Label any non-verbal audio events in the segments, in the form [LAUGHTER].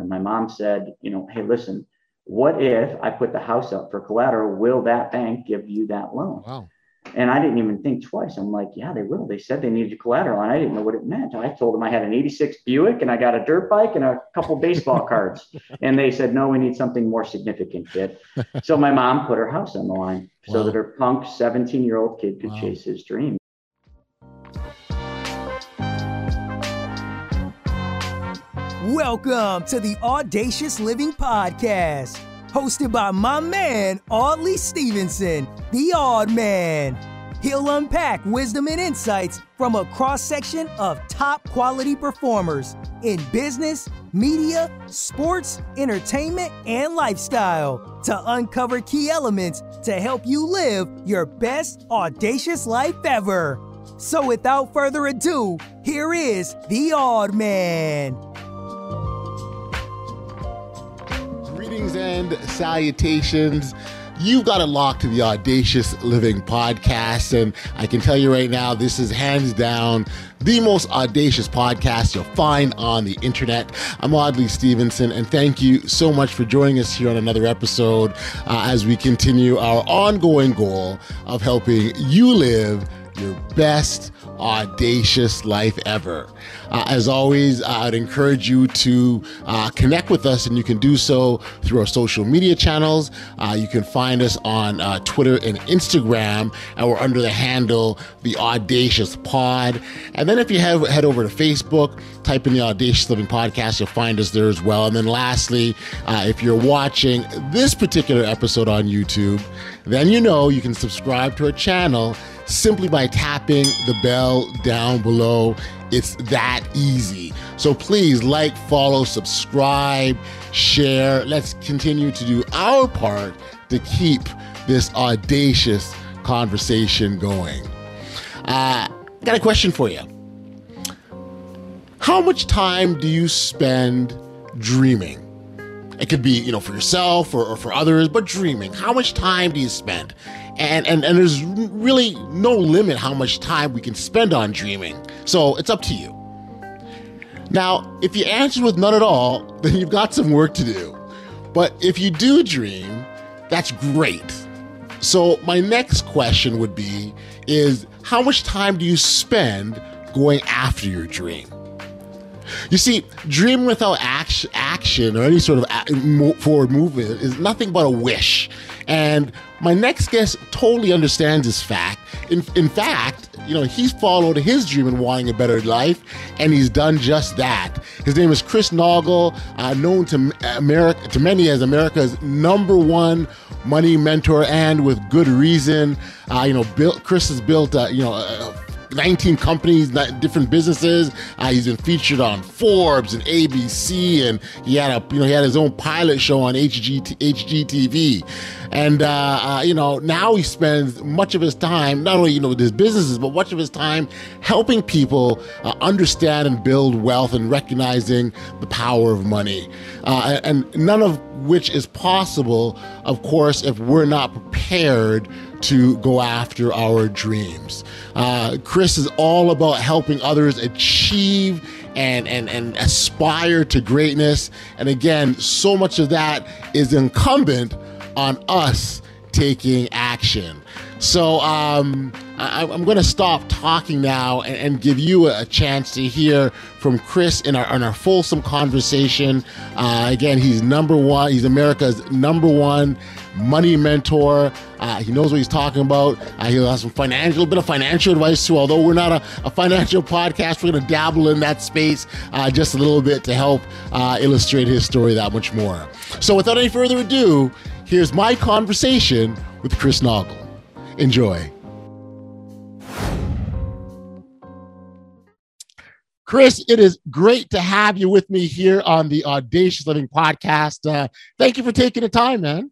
And my mom said, you know, hey, listen, what if I put the house up for collateral? Will that bank give you that loan? Wow. And I didn't even think twice. I'm like, yeah, they will. They said they needed collateral, and I didn't know what it meant. I told them I had an 86 Buick and I got a dirt bike and a couple baseball cards. [LAUGHS] And they said, no, we need something more significant, kid. So my mom put her house on the line wow. so that her punk 17 year old kid could wow. chase his dream. Welcome to the Audacious Living Podcast, hosted by my man, Audley Stevenson, the Odd Man. He'll unpack wisdom and insights from a cross section of top quality performers in business, media, sports, entertainment, and lifestyle to uncover key elements to help you live your best audacious life ever. So, without further ado, here is the Odd Man. Greetings and salutations. You've got it locked to the Audacious Living podcast. And I can tell you right now, this is hands down the most audacious podcast you'll find on the internet. I'm Audley Stevenson, and thank you so much for joining us here on another episode uh, as we continue our ongoing goal of helping you live your best audacious life ever. Uh, as always, I'd encourage you to uh, connect with us, and you can do so through our social media channels. Uh, you can find us on uh, Twitter and Instagram, and we're under the handle The Audacious Pod. And then if you have, head over to Facebook, type in The Audacious Living Podcast, you'll find us there as well. And then lastly, uh, if you're watching this particular episode on YouTube, then you know you can subscribe to our channel simply by tapping the bell down below. It's that easy. So please like, follow, subscribe, share. Let's continue to do our part to keep this audacious conversation going. Uh, got a question for you. How much time do you spend dreaming? It could be, you know, for yourself or, or for others, but dreaming. How much time do you spend? And, and and there's really no limit how much time we can spend on dreaming. So it's up to you. Now, if you answer with none at all, [LAUGHS] then you've got some work to do. But if you do dream, that's great. So my next question would be is how much time do you spend going after your dream? You see, dream without action, action or any sort of forward movement is nothing but a wish. And my next guest totally understands this fact. In, in fact, you know, he's followed his dream in wanting a better life, and he's done just that. His name is Chris Naugle, uh, known to America to many as America's number one money mentor, and with good reason. Uh, you know, built, Chris has built, uh, you know, 19 companies, different businesses. Uh, he's been featured on Forbes and ABC, and he had a you know he had his own pilot show on HG, HGTV. And uh, uh, you know now he spends much of his time not only you know with his businesses, but much of his time helping people uh, understand and build wealth and recognizing the power of money. Uh, and none of which is possible, of course, if we're not prepared to go after our dreams. Uh, Chris is all about helping others achieve and, and, and aspire to greatness. And again, so much of that is incumbent on us taking action. So um, I, am going to stop talking now and, and, give you a chance to hear from Chris in our, in our fulsome conversation. Uh, again, he's number one. He's America's number one money mentor. Uh, he knows what he's talking about. Uh, he'll have some financial, bit of financial advice too. Although we're not a, a financial podcast, we're going to dabble in that space uh, just a little bit to help uh, illustrate his story that much more. So, without any further ado, here's my conversation with Chris Naugle. Enjoy. Chris, it is great to have you with me here on the Audacious Living podcast. Uh, thank you for taking the time, man.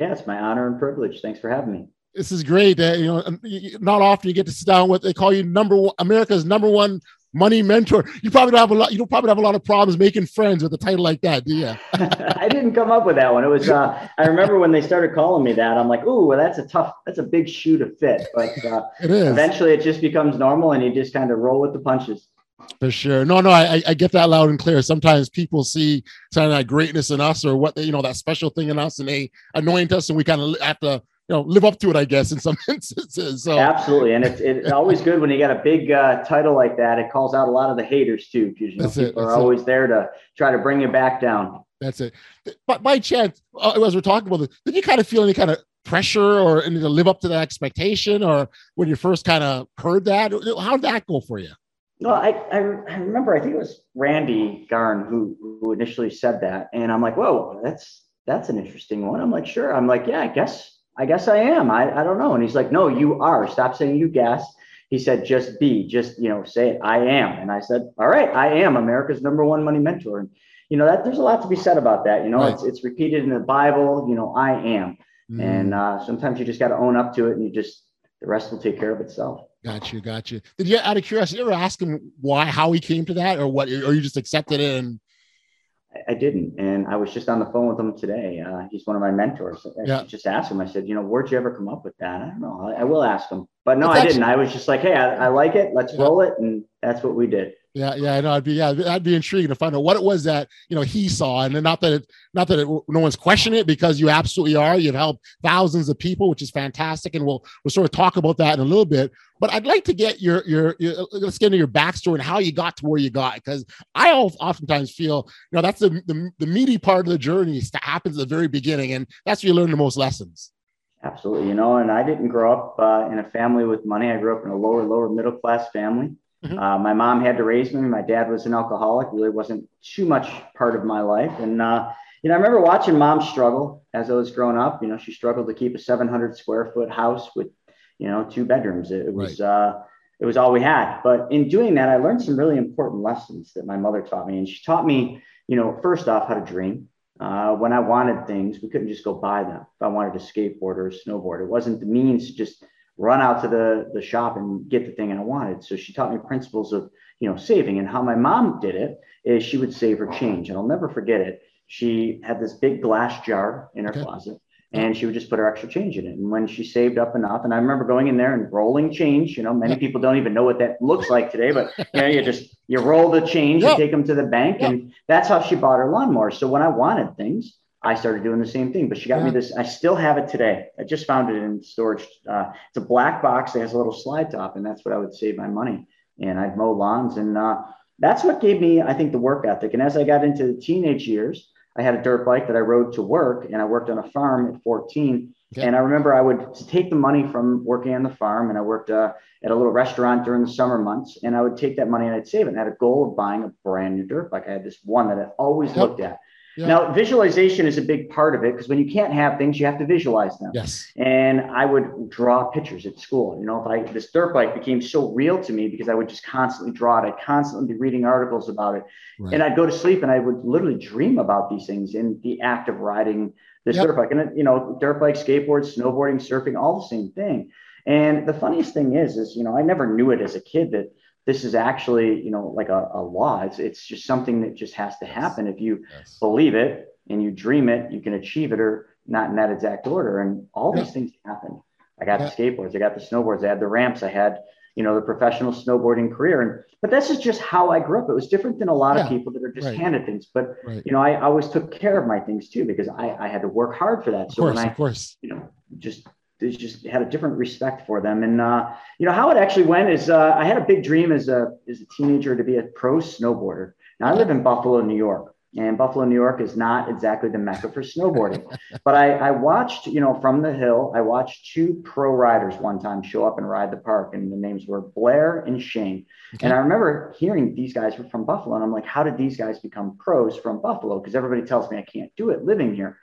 Yeah, it's my honor and privilege. Thanks for having me. This is great. You know, not often you get to sit down with they call you number one, America's number one money mentor. You probably don't have a lot. You don't probably have a lot of problems making friends with a title like that, do you? [LAUGHS] [LAUGHS] I didn't come up with that one. It was. Uh, I remember when they started calling me that. I'm like, ooh, well, that's a tough. That's a big shoe to fit. But uh, [LAUGHS] it. Eventually, it just becomes normal, and you just kind of roll with the punches. For sure. No, no, I, I get that loud and clear. Sometimes people see kind of that greatness in us or what they, you know, that special thing in us and they anoint us and we kind of have to, you know, live up to it, I guess, in some [LAUGHS] instances. So absolutely. And it's, it's always good when you got a big uh, title like that. It calls out a lot of the haters too, because you know, people it, are always it. there to try to bring you back down. That's it. But by chance, uh, as we're talking about this, did you kind of feel any kind of pressure or to live up to that expectation or when you first kind of heard that how did that go for you no I, I, I remember i think it was randy garn who who initially said that and i'm like whoa that's that's an interesting one. I'm like sure. I'm like yeah i guess i guess i am. I, I don't know. And he's like no you are. Stop saying you guess. He said just be just you know say it. I am. And i said all right i am america's number one money mentor. And you know that there's a lot to be said about that you know? Right. it's, it's repeated in the bible you know i am. Mm. And uh, sometimes you just got to own up to it and you just, the rest will take care of itself. Got you. Got you. Did you, out of curiosity, ever ask him why, how he came to that or what, or you just accepted it and I didn't. And I was just on the phone with him today. Uh, he's one of my mentors. I yeah. just asked him, I said, you know, where'd you ever come up with that? I don't know. I, I will ask him. But no, I didn't. I was just like, hey, I, I like it. Let's yeah. roll it. And that's what we did. Yeah, yeah, I know. I'd be yeah, I'd be intrigued to find out what it was that you know he saw, and not that it, not that it, no one's questioning it because you absolutely are. You've helped thousands of people, which is fantastic, and we'll we'll sort of talk about that in a little bit. But I'd like to get your your, your let's get into your backstory and how you got to where you got, because I oftentimes feel you know that's the, the the meaty part of the journey that happens at the very beginning, and that's where you learn the most lessons. Absolutely, you know, and I didn't grow up uh, in a family with money. I grew up in a lower lower middle class family. Mm-hmm. Uh, my mom had to raise me. My dad was an alcoholic. Really wasn't too much part of my life. And uh, you know, I remember watching mom struggle as I was growing up. You know, she struggled to keep a 700 square foot house with, you know, two bedrooms. It, it was right. uh, it was all we had. But in doing that, I learned some really important lessons that my mother taught me. And she taught me, you know, first off, how to dream. Uh, when I wanted things, we couldn't just go buy them. If I wanted a skateboard or a snowboard, it wasn't the means to just run out to the, the shop and get the thing I wanted. So she taught me principles of, you know, saving and how my mom did it is she would save her change. And I'll never forget it. She had this big glass jar in her okay. closet and she would just put her extra change in it. And when she saved up enough, and I remember going in there and rolling change, you know, many people don't even know what that looks like today, but [LAUGHS] you know, you just, you roll the change, you take them to the bank and that's how she bought her lawnmower. So when I wanted things, I started doing the same thing. But she got me this. I still have it today. I just found it in storage. Uh, it's a black box that has a little slide top, and that's what I would save my money. And I'd mow lawns, and uh, that's what gave me, I think, the work ethic. And as I got into the teenage years, I had a dirt bike that I rode to work, and I worked on a farm at 14. Okay. And I remember I would take the money from working on the farm, and I worked uh, at a little restaurant during the summer months, and I would take that money and I'd save it. And I had a goal of buying a brand new dirt bike. I had this one that I always yep. looked at yeah. Now, visualization is a big part of it because when you can't have things, you have to visualize them. Yes. And I would draw pictures at school. You know, if I this dirt bike became so real to me because I would just constantly draw it. I'd constantly be reading articles about it, right. and I'd go to sleep and I would literally dream about these things in the act of riding this yep. dirt bike. And you know, dirt bike, skateboard, snowboarding, surfing, all the same thing. And the funniest thing is, is you know, I never knew it as a kid that this is actually you know like a, a law it's, it's just something that just has to happen if you yes. believe it and you dream it you can achieve it or not in that exact order and all yeah. these things happen i got yeah. the skateboards i got the snowboards i had the ramps i had you know the professional snowboarding career and but this is just how i grew up it was different than a lot yeah. of people that are just right. handed things but right. you know I, I always took care of my things too because i i had to work hard for that of so course, when i of course you know just they just had a different respect for them. And uh, you know how it actually went is uh, I had a big dream as a as a teenager to be a pro snowboarder. Now I live in Buffalo, New York, and Buffalo, New York is not exactly the mecca for snowboarding. [LAUGHS] but I, I watched, you know, from the hill, I watched two pro riders one time show up and ride the park, and the names were Blair and Shane. Okay. And I remember hearing these guys were from Buffalo, and I'm like, how did these guys become pros from Buffalo? Because everybody tells me I can't do it living here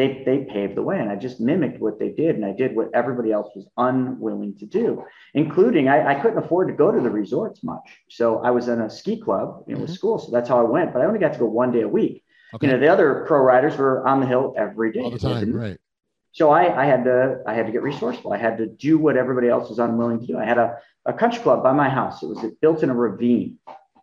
they they paved the way and i just mimicked what they did and i did what everybody else was unwilling to do including i, I couldn't afford to go to the resorts much. So i was in a ski club you know, mm-hmm. with school so that's how i went but i only got to go one day a week. Okay. you know the other pro riders were on the hill every day. All the time right. So I, I had to i had to get resourceful. I had to do what everybody else was unwilling to do. I had a, a country club by my house. It was built in a ravine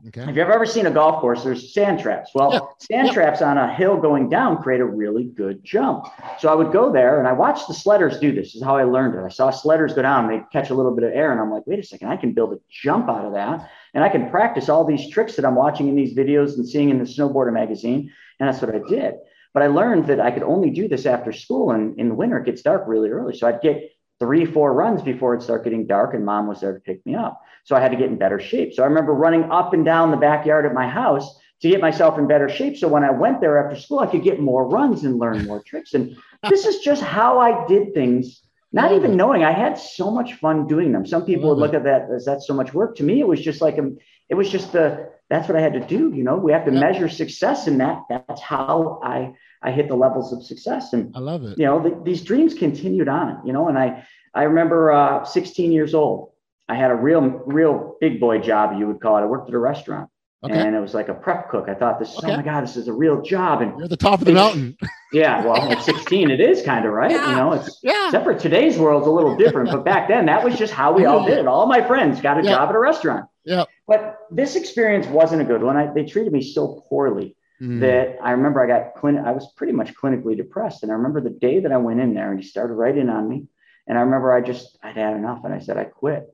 Okay. If you've ever seen a golf course, there's sand traps. Well, yeah. sand yeah. traps on a hill going down create a really good jump. So I would go there and I watched the sledders do this. this is how I learned it. I saw sledders go down, they catch a little bit of air, and I'm like, wait a second, I can build a jump out of that. and I can practice all these tricks that I'm watching in these videos and seeing in the snowboarder magazine. And that's what I did. But I learned that I could only do this after school. And in the winter, it gets dark really early. So I'd get three, four runs before it started getting dark, and mom was there to pick me up. So I had to get in better shape. So I remember running up and down the backyard of my house to get myself in better shape. So when I went there after school, I could get more runs and learn more tricks. And this is just how I did things, not even knowing I had so much fun doing them. Some people would look at that as that's so much work. To me, it was just like, a, it was just the, that's what I had to do. You know, we have to measure success in that. That's how I, I hit the levels of success. And I love it. You know, the, these dreams continued on, you know, and I, I remember uh, 16 years old. I had a real, real big boy job, you would call it. I worked at a restaurant. Okay. And it was like a prep cook. I thought this, okay. oh my God, this is a real job. And you're at the top of the mountain. [LAUGHS] Yeah. Well, at 16, it is kind of right. Yeah. You know, it's yeah. except for today's world's a little different. but back then, that was just how we all [LAUGHS] did it. All my friends got a yeah. job at a restaurant. Yeah. But this experience wasn't a good one. I, they treated me so poorly mm. that I remember I got clin- I was pretty much clinically depressed. And I remember the day that I went in there and he started writing on me. And I remember I just, I'd had enough and I said, I quit.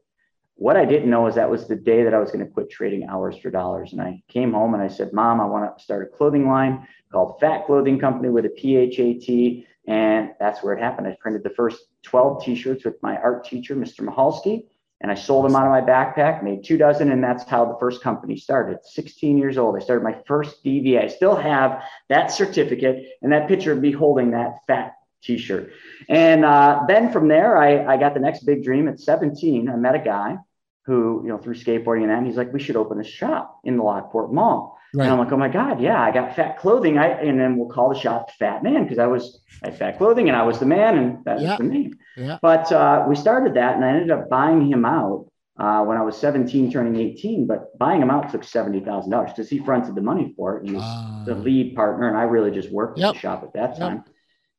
What I didn't know is that was the day that I was going to quit trading hours for dollars. And I came home and I said, Mom, I want to start a clothing line called Fat Clothing Company with a PHAT. And that's where it happened. I printed the first 12 t shirts with my art teacher, Mr. Mahalski, and I sold them out of my backpack, made two dozen. And that's how the first company started. 16 years old. I started my first DBA. I still have that certificate and that picture of me holding that fat t-shirt. And uh, then from there, I, I got the next big dream at 17. I met a guy who, you know, through skateboarding and that, and he's like, we should open a shop in the Lockport Mall. Right. And I'm like, oh my God, yeah, I got fat clothing. I and then we'll call the shop Fat Man because I was I had fat clothing and I was the man, and that was the name. Yeah. But uh, we started that, and I ended up buying him out uh, when I was 17, turning 18. But buying him out took seventy thousand dollars because he fronted the money for it. He was uh, the lead partner, and I really just worked yep. at the shop at that time.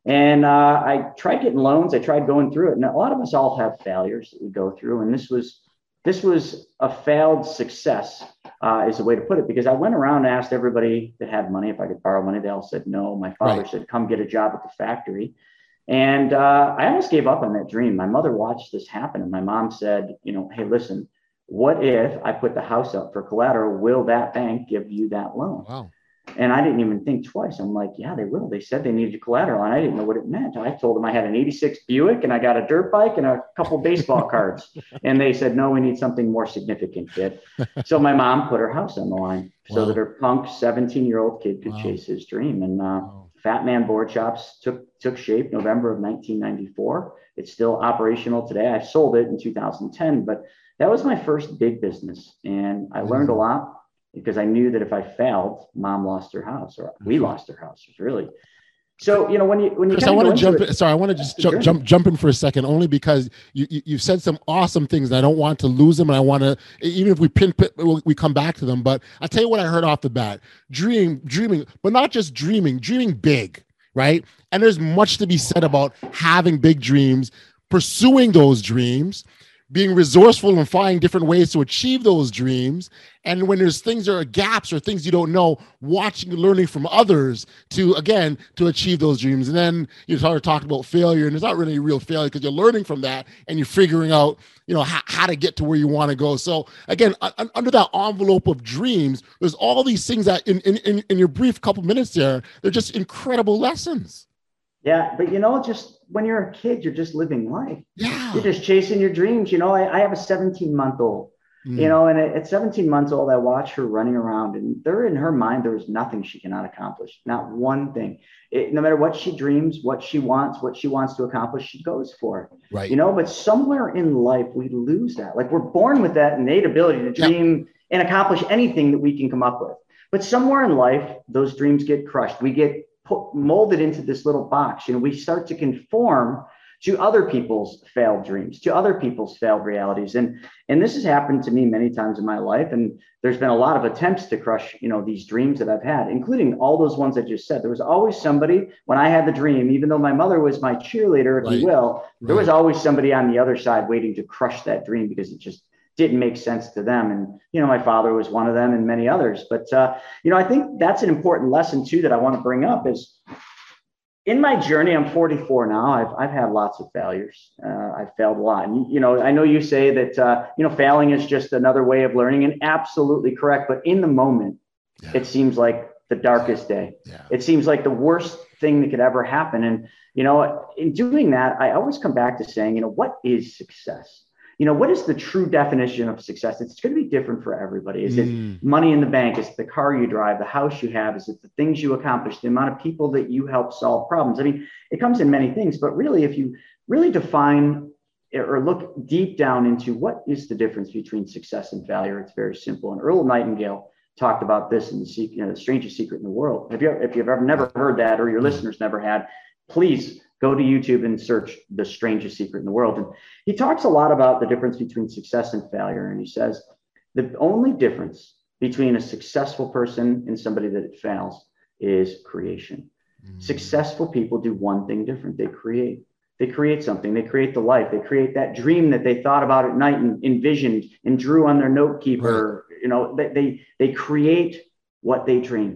And uh, I tried getting loans. I tried going through it, and a lot of us all have failures that we go through. And this was this was a failed success, uh, is the way to put it. Because I went around and asked everybody that had money if I could borrow money. They all said no. My father right. said, "Come get a job at the factory." And uh, I almost gave up on that dream. My mother watched this happen, and my mom said, "You know, hey, listen, what if I put the house up for collateral? Will that bank give you that loan?" Wow. And I didn't even think twice. I'm like, yeah, they will. They said they needed collateral. And I didn't know what it meant. I told them I had an 86 Buick and I got a dirt bike and a couple baseball cards. [LAUGHS] And they said, no, we need something more significant, kid. So my mom put her house on the line wow. so that her punk 17 year old kid could wow. chase his dream. And uh, wow. Fat Man Board Shops took, took shape November of 1994. It's still operational today. I sold it in 2010, but that was my first big business. And I learned a mm-hmm. lot because I knew that if I failed, mom lost her house or we mm-hmm. lost her house. Really. So you know when you when you Chris, I want to jump. It, sorry, I want to just jump, jump jump in for a second, only because you, you have said some awesome things, and I don't want to lose them, and I want to even if we pin we come back to them. But I tell you what I heard off the bat: dream, dreaming, but not just dreaming, dreaming big, right? And there's much to be said about having big dreams, pursuing those dreams, being resourceful and finding different ways to achieve those dreams. And when there's things that are gaps or things you don't know, watching and learning from others to again to achieve those dreams. And then you start talking about failure, and it's not really real failure because you're learning from that and you're figuring out, you know, how, how to get to where you want to go. So again, under that envelope of dreams, there's all these things that in in, in your brief couple minutes there, they're just incredible lessons. Yeah, but you know, just when you're a kid, you're just living life. Yeah. You're just chasing your dreams. You know, I, I have a 17 month old, mm. you know, and at 17 months old, I watch her running around and there in her mind, there is nothing she cannot accomplish. Not one thing. It, no matter what she dreams, what she wants, what she wants to accomplish, she goes for it. Right. You know, but somewhere in life, we lose that. Like we're born with that innate ability to dream and accomplish anything that we can come up with. But somewhere in life, those dreams get crushed. We get put, molded into this little box. You know, we start to conform to other people's failed dreams, to other people's failed realities. And and this has happened to me many times in my life. And there's been a lot of attempts to crush, you know, these dreams that I've had, including all those ones I just said. There was always somebody when I had the dream, even though my mother was my cheerleader, if right. you will, right. there was always somebody on the other side waiting to crush that dream because it just didn't make sense to them. And, you know, my father was one of them and many others. But, uh, you know, I think that's an important lesson too that I want to bring up is in my journey, I'm 44 now. I've, I've had lots of failures. Uh, I've failed a lot. And, you know, I know you say that, uh, you know, failing is just another way of learning and absolutely correct. But in the moment, yeah. it seems like the darkest day. Yeah. It seems like the worst thing that could ever happen. And, you know, in doing that, I always come back to saying, you know, what is success? You know, what is the true definition of success? It's going to be different for everybody. Is mm. it money in the bank? Is it the car you drive, the house you have? Is it the things you accomplish, the amount of people that you help solve problems? I mean, it comes in many things, but really, if you really define or look deep down into what is the difference between success and failure, it's very simple. And Earl Nightingale talked about this in the, you know, the strangest secret in the world. If you if you've ever never heard that, or your listeners never had, please go to YouTube and search the strangest secret in the world. And he talks a lot about the difference between success and failure. And he says the only difference between a successful person and somebody that fails is creation. Mm-hmm. Successful people do one thing different. They create. They create something. They create the life. They create that dream that they thought about at night and envisioned and drew on their note keeper. Right. You know, they, they they create what they dream.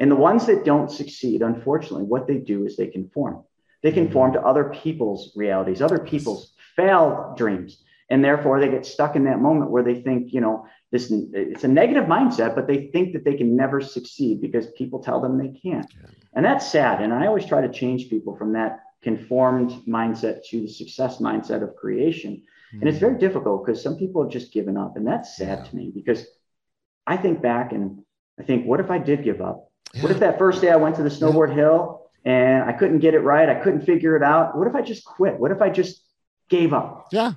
And the ones that don't succeed, unfortunately, what they do is they conform. They conform to other people's realities, other people's failed dreams. And therefore they get stuck in that moment where they think, you know, this it's a negative mindset, but they think that they can never succeed because people tell them they can't. Yeah. And that's sad. And I always try to change people from that conformed mindset to the success mindset of creation. Mm-hmm. And it's very difficult because some people have just given up. And that's sad yeah. to me because I think back and I think, what if I did give up? Yeah. What if that first day I went to the snowboard hill and I couldn't get it right. I couldn't figure it out. What if I just quit? What if I just gave up? Yeah.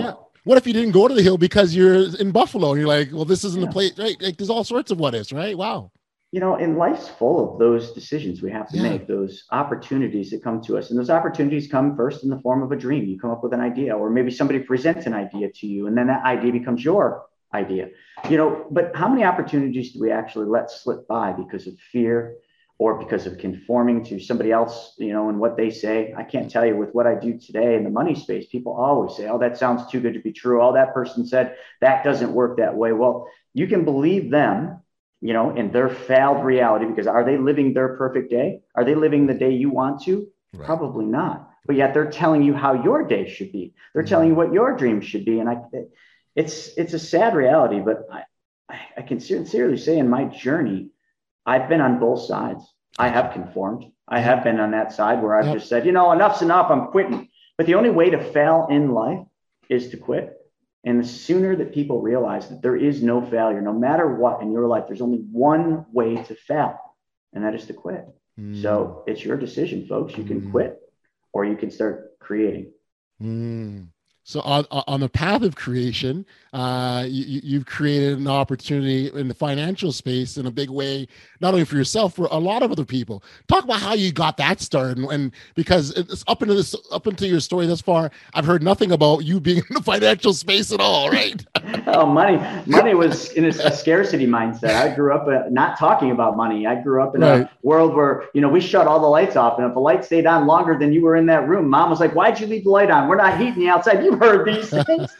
Yeah. What if you didn't go to the hill because you're in Buffalo and you're like, well, this isn't yeah. the place, right? Like there's all sorts of what ifs, right? Wow. You know, and life's full of those decisions we have to yeah. make, those opportunities that come to us. And those opportunities come first in the form of a dream. You come up with an idea, or maybe somebody presents an idea to you, and then that idea becomes your idea. You know, but how many opportunities do we actually let slip by because of fear, or because of conforming to somebody else, you know, and what they say. I can't tell you with what I do today in the money space, people always say, oh, that sounds too good to be true. All that person said that doesn't work that way. Well, you can believe them, you know, in their failed reality because are they living their perfect day? Are they living the day you want to? Right. Probably not. But yet they're telling you how your day should be. They're mm-hmm. telling you what your dreams should be. And I, it's, it's a sad reality, but I, I can sincerely say in my journey, I've been on both sides. I have conformed. I have been on that side where I've yep. just said, you know, enough's enough. I'm quitting. But the only way to fail in life is to quit. And the sooner that people realize that there is no failure, no matter what in your life, there's only one way to fail, and that is to quit. Mm. So it's your decision, folks. You can mm. quit or you can start creating. Mm. So on on the path of creation, uh, you, have created an opportunity in the financial space in a big way, not only for yourself, for a lot of other people. Talk about how you got that started, and, and because it's up into this up into your story thus far, I've heard nothing about you being [LAUGHS] in the financial space at all, right? [LAUGHS] oh, money, money was in a, a scarcity mindset. I grew up uh, not talking about money. I grew up in right. a world where you know we shut all the lights off, and if the light stayed on longer than you were in that room, mom was like, "Why'd you leave the light on? We're not heating the outside." You heard these things.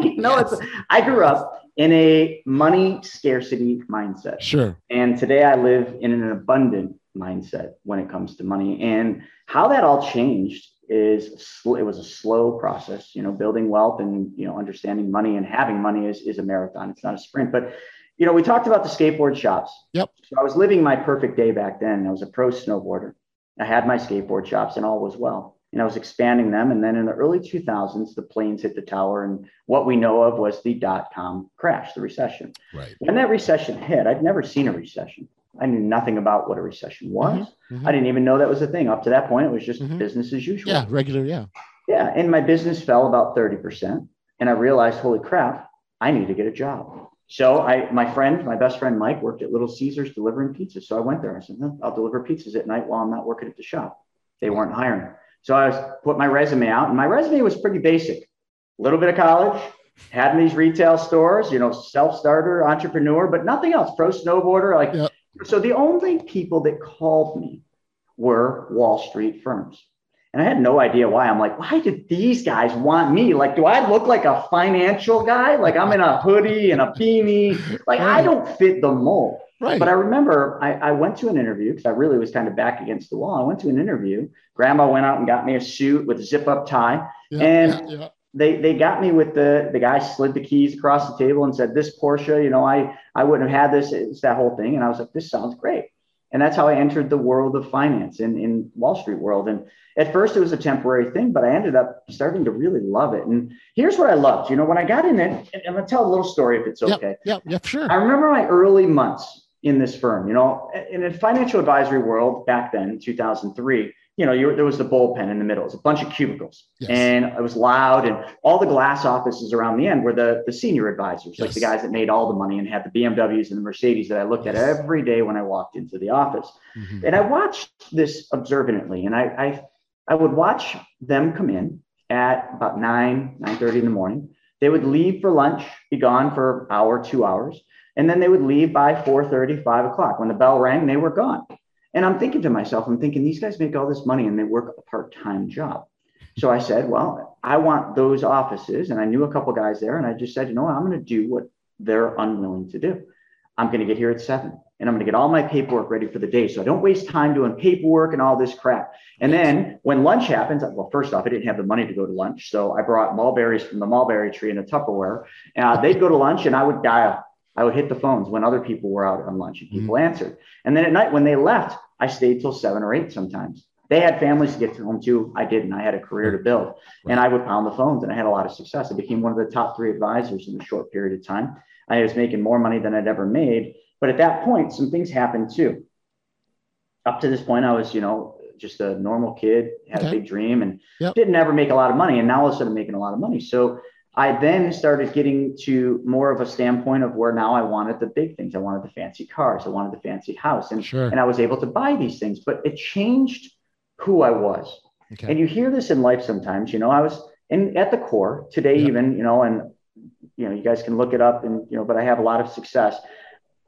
you know, yes. it's, I grew up in a money scarcity mindset. Sure. And today I live in an abundant mindset when it comes to money. And how that all changed is it was a slow process. You know, building wealth and you know understanding money and having money is is a marathon. It's not a sprint. But you know, we talked about the skateboard shops. Yep. So I was living my perfect day back then. I was a pro snowboarder. I had my skateboard shops and all was well and I was expanding them. And then in the early 2000s, the planes hit the tower, and what we know of was the dot com crash, the recession. Right. When that recession hit, I'd never seen a recession. I knew nothing about what a recession was. Mm-hmm. Mm-hmm. I didn't even know that was a thing. Up to that point, it was just mm-hmm. business as usual. Yeah, regular. Yeah. Yeah. And my business fell about 30%. And I realized, holy crap, I need to get a job. So I, my friend, my best friend Mike, worked at Little Caesars delivering pizzas. So I went there. I said, no, I'll deliver pizzas at night while I'm not working at the shop. They weren't hiring. So I put my resume out, and my resume was pretty basic. A little bit of college, had in these retail stores, you know, self-starter, entrepreneur, but nothing else. Pro snowboarder, like. Yep. So the only people that called me were Wall Street firms. And I had no idea why. I'm like, why did these guys want me? Like, do I look like a financial guy? Like I'm in a hoodie and a beanie. Like I don't fit the mold. Right. But I remember I, I went to an interview because I really was kind of back against the wall. I went to an interview. Grandma went out and got me a suit with a zip up tie. Yeah, and yeah, yeah. they they got me with the the guy slid the keys across the table and said this Porsche, you know, I I wouldn't have had this. It's that whole thing. And I was like, this sounds great. And that's how I entered the world of finance in, in Wall Street world. And at first it was a temporary thing, but I ended up starting to really love it. And here's what I loved. You know, when I got in it, and I'm gonna tell a little story if it's okay. Yeah, yeah, sure. I remember my early months in this firm, you know, in a financial advisory world back then, 2003, you know, you, there was the bullpen in the middle. It was a bunch of cubicles Yes. and it was loud and all the glass offices around the end were the, the senior advisors, like the guys that made all the money and had the BMWs and the Mercedes that I looked at every day when I walked into the office. Mhm. And I watched this observantly, and I, I, I would watch them come in at about nine, nine thirty in the morning. They would leave for lunch, be gone for an hour, two hours, and then they would leave by 4:30, 5 o'clock. When the bell rang, they were gone. And I'm thinking to myself, I'm thinking these guys make all this money and they work a part-time job. So I said, well, I want those offices, and I knew a couple guys there, and I just said, you know I'm going to do what they're unwilling to do. I'm going to get here at seven and I'm going to get all my paperwork ready for the day. So I don't waste time doing paperwork and all this crap. And then when lunch happens, well, first off, I didn't have the money to go to lunch. So I brought mulberries from the mulberry tree in a Tupperware. Uh, they'd go to lunch and I would dial. I would hit the phones when other people were out on lunch and mm-hmm. people answered. And then at night when they left, I stayed till seven or eight sometimes. They had families to get to home to. I didn't. I had a career to build. And I would pound the phones and I had a lot of success. I became one of the top three advisors in a short period of time. I was making more money than I'd ever made. But at that point, some things happened too. Up to this point, I was, you know, just a normal kid, had a big dream and Yep. didn't ever make a lot of money. And now all of a sudden I'm making a lot of money. So I then started getting to more of a standpoint of where now I wanted the big things. I wanted the fancy cars. I wanted the fancy house. And, Sure. and I was able to buy these things, but it changed who I was. Okay. And you hear this in life sometimes, you know, I was in at the core today, even, you know, and you know, you guys can look it up and you know, but I have a lot of success.